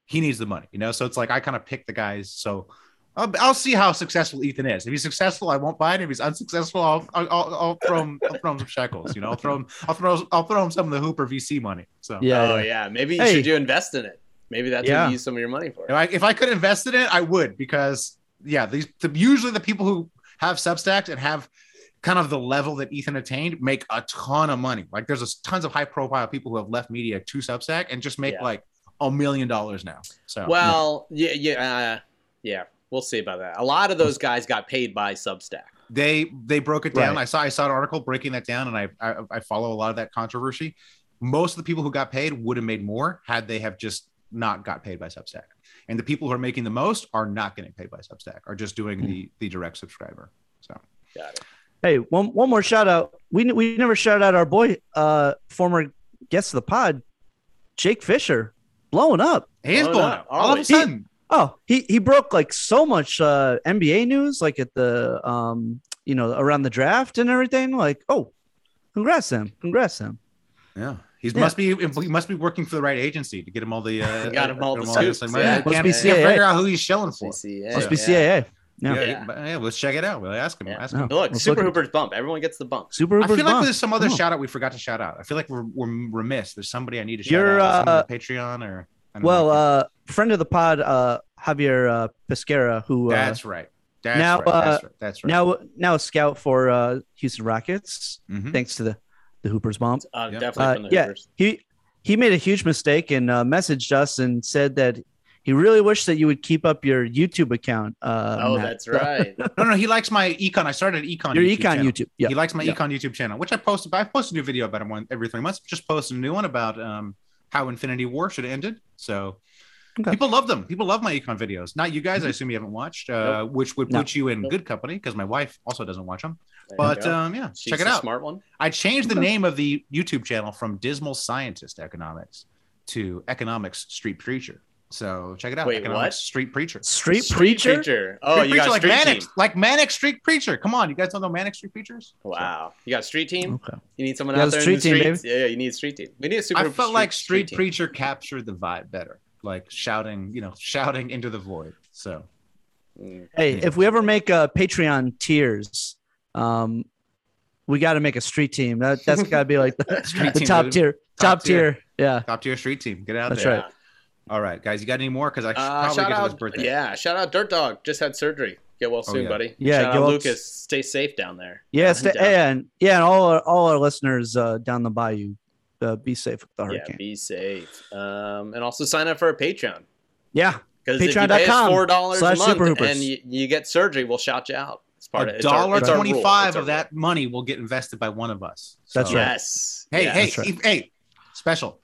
he needs the money. You know, so it's like I kind of pick the guys. So I'll, I'll see how successful Ethan is. If he's successful, I won't buy it. If he's unsuccessful, I'll I'll, I'll, I'll throw him I'll throw him some shekels. You know, I'll throw him I'll throw I'll throw him some of the Hooper VC money. So Yeah. oh yeah. yeah, maybe you Hey. should you invest in it. Maybe that's what you use some of your money for. if I, if I could invest in it, I would because yeah, these the, usually the people who have Substacks and have kind of the level that Ethan attained make a ton of money. Like there's a, tons of high profile people who have left media to Substack and just make Yeah. like a million dollars now. So Well, yeah, yeah, uh, yeah. We'll see about that. A lot of those guys got paid by Substack. they they broke it down. Right. I saw I saw an article breaking that down, and I, I I follow a lot of that controversy. Most of the people who got paid would have made more had they have just not got paid by Substack. And the people who are making the most are not getting paid by Substack, are just doing Hmm. the the direct subscriber. So Got it. Hey, one one more shout out. We we never shout out our boy, uh, former guest of the pod, Jake Fisher, blowing up. he is Oh, blowing no, up all of a always. sudden. Oh, he he broke like so much uh, NBA news, like at the um, you know, around the draft and everything. Like, oh, congrats him, congrats him. Yeah. He Yeah. must be he must be working for the right agency to get him all the uh, Got him all get the this. scoops, Like, yeah. man, Must can't, be can't figure out who he's shilling for. CCA, Must be. CAA. Yeah, Yeah, yeah. but, yeah, let's check it out. We'll ask him. Yeah. Ask him. No. Look, Let's Super look Hooper's bump. Everyone gets the bump. Super. Hooper's I feel like bump. there's some other Come shout out we forgot to shout out. I feel like we're, we're remiss. There's somebody I need to shout You're, out. Uh, on Patreon or I don't Well, know. uh, friend of the pod, uh, Javier uh, Pesquera, who uh, that's right. That's now, right. uh, That's right. That's right. now now a scout for uh, Houston Rockets, Mhm. thanks to the the Hooper's bomb. Uh, Yeah. Definitely Uh, from the yeah, Hoopers. he he made a huge mistake and uh, messaged us and said that he really wished that you would keep up your YouTube account. Uh, Oh, Matt. that's right. no, no, he likes my econ. I started econ. your YouTube econ channel. YouTube. Yeah, He likes my Yeah. econ YouTube channel, which I posted. I post a new video about him one every three months. Just posted a new one about um, how Infinity War should have ended. So Okay. people love them. People love my econ videos. Not you guys. I assume you haven't watched, uh, which would No. put you in Nope. good company because my wife also doesn't watch them. There But um, yeah, She's check it out. Smart one. I changed the name of the YouTube channel from Dismal Scientist Economics to Economics Street Preacher. So check it out. Wait, Economics what? Street Preacher. Street, Preacher. Oh, Street you Preacher got like street Manic, team. like Manic Street Preacher. Come on, you guys don't know Manic Street Preachers? Wow. You got a street team? Okay. You need someone Yeah, out there street in the team, streets? Yeah, yeah, you need a street team. We need a super I felt like Street, team. Preacher captured the vibe better, like shouting, you know, shouting into the void. So Mm. Hey, if we ever make a Patreon tiers, um, we got to make a street team. That that's got to be like the, Street the team, top dude. tier, Top top tier. Yeah. top tier street team, get out That's there. right. All right, guys, you got any more? Because I should Uh, probably shout get to his birthday. yeah, shout out Dirt Dog. Just had surgery. Get well Oh, soon, yeah. buddy. Yeah, shout out well- Lucas. Stay safe down there. Yeah, Down stay, down. and yeah, and all our, all our listeners uh, down the bayou, uh, be safe with the hurricane. Yeah, be safe. Um, and also sign up for our Patreon. Yeah, Because if you pay Patreon.com four dollars a slash month and you, you get surgery, we'll shout you out. It's part of A it's our- dollar it's our twenty-five It's of that money will get invested by one of us. That's right. Yes. Hey, yes. hey, right. if- hey, special.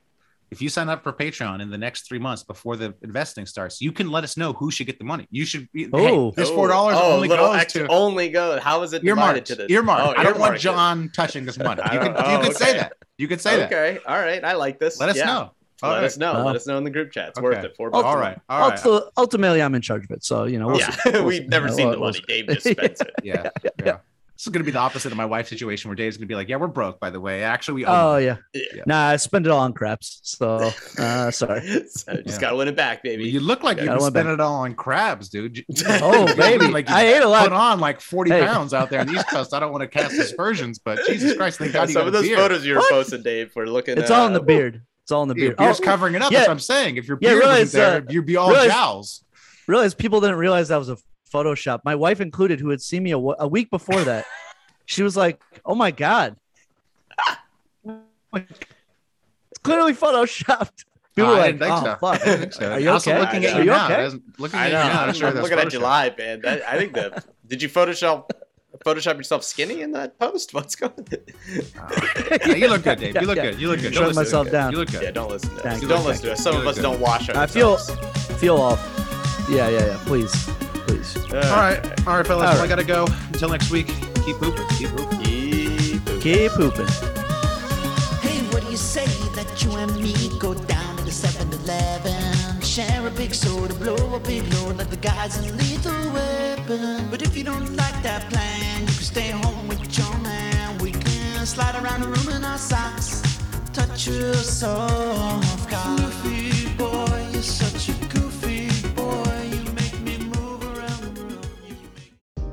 If you sign up for Patreon in the next three months before the investing starts, you can let us know who should get the money. You should. Be, Oh. hey, this four dollars oh, only little goes extra- to only go. How is it divided earmarked. to this? Earmarked. Oh, I don't want earmarked. Jon touching this money. You can. don't- you oh, can say that. You can say that. Okay, all right. I like this. Let us Yeah. know. All Let right. us know. Oh. Let uh-huh. us know in the group chat. It's Okay. worth it. Four Oh, bucks. All a right. month. All right. Ulti- ultimately, I'm in charge of it, so you know. We'll yeah, see. We'll we've see. never Yeah, seen we'll- the money. Dave just spends it. Yeah. Yeah. This is going to be the opposite of my wife's situation where Dave's going to be like, yeah, we're broke, by the way. Actually, we Oh yeah. Yeah. Nah, I spend it all on craps. So uh, sorry. so just Yeah. gotta win it back, baby. You look like you I can went spend it all on crabs, dude. Oh baby, like I ate a lot. Put on like 40 Hey. pounds out there on the East Coast. I don't want to cast aspersions, but Jesus Christ, thank God you Some of those beard. photos you were What? posting, Dave, we're looking. It's uh, all in the beard. It's all in the Your beard. beard's Oh, covering it up. yeah. That's what I'm saying. If your Yeah, beard realize, wasn't there, uh, you'd be all realize- jowls. realize people didn't realize that was a Photoshop. My wife included, who had seen me a, w- a week before that. she was like, "Oh my god, it's clearly photoshopped." People No, were I like, didn't think "Oh so. fuck, I didn't think so. are you Also okay? looking at Are you you now. okay?" Looking at I you now. I'm, I'm sure I'm that's looking at you Photoshop. live, man. That, I think the. Did you Photoshop Photoshop yourself skinny in that post? What's going? on? Uh, yeah, you look good, Dave. You look Yeah, yeah. good. You look good. Shutting Don't listen to myself it. down. You look good. yeah, don't listen to us. Don't listen to us. Some You of us good. don't wash I feel feel off. Yeah, yeah, yeah. Please, please. Uh, All right. All right, fellas. All Well, I got to go. Until next week, keep pooping. Keep pooping. Keep- Keep pooping. Hey, what do you say that you and me go down to the 7-Eleven. Share a big soda, blow a big load like the guys in Lethal Weapon. But if you don't like that plan, you can stay home with your man. We can slide around the room in our socks, touch your soft. Goofy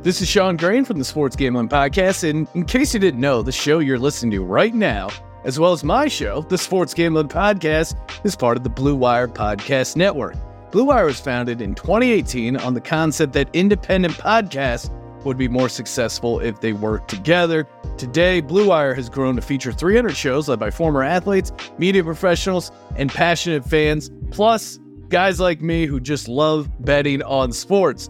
This is Sean Green from the Sports Gambling Podcast. And in case you didn't know, the show you're listening to right now, as well as my show, the Sports Gambling Podcast, is part of the Blue Wire Podcast Network. Blue Wire was founded in 2018 on the concept that independent podcasts would be more successful if they worked together. Today, Blue Wire has grown to feature 300 shows led by former athletes, media professionals, and passionate fans, plus guys like me who just love betting on sports.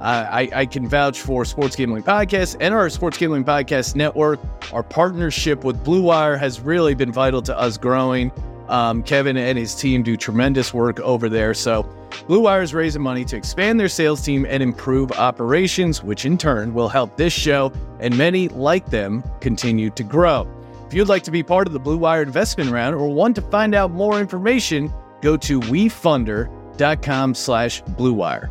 Uh, I, I can vouch for Sports Gambling Podcast and our Sports Gambling Podcast Network. Our partnership with Blue Wire has really been vital to us growing. Um, Kevin and his team do tremendous work over there. So, Blue Wire is raising money to expand their sales team and improve operations, which in turn will help this show and many like them continue to grow. If you'd like to be part of the Blue Wire investment round or want to find out more information, go to wefunder.com slash bluewire.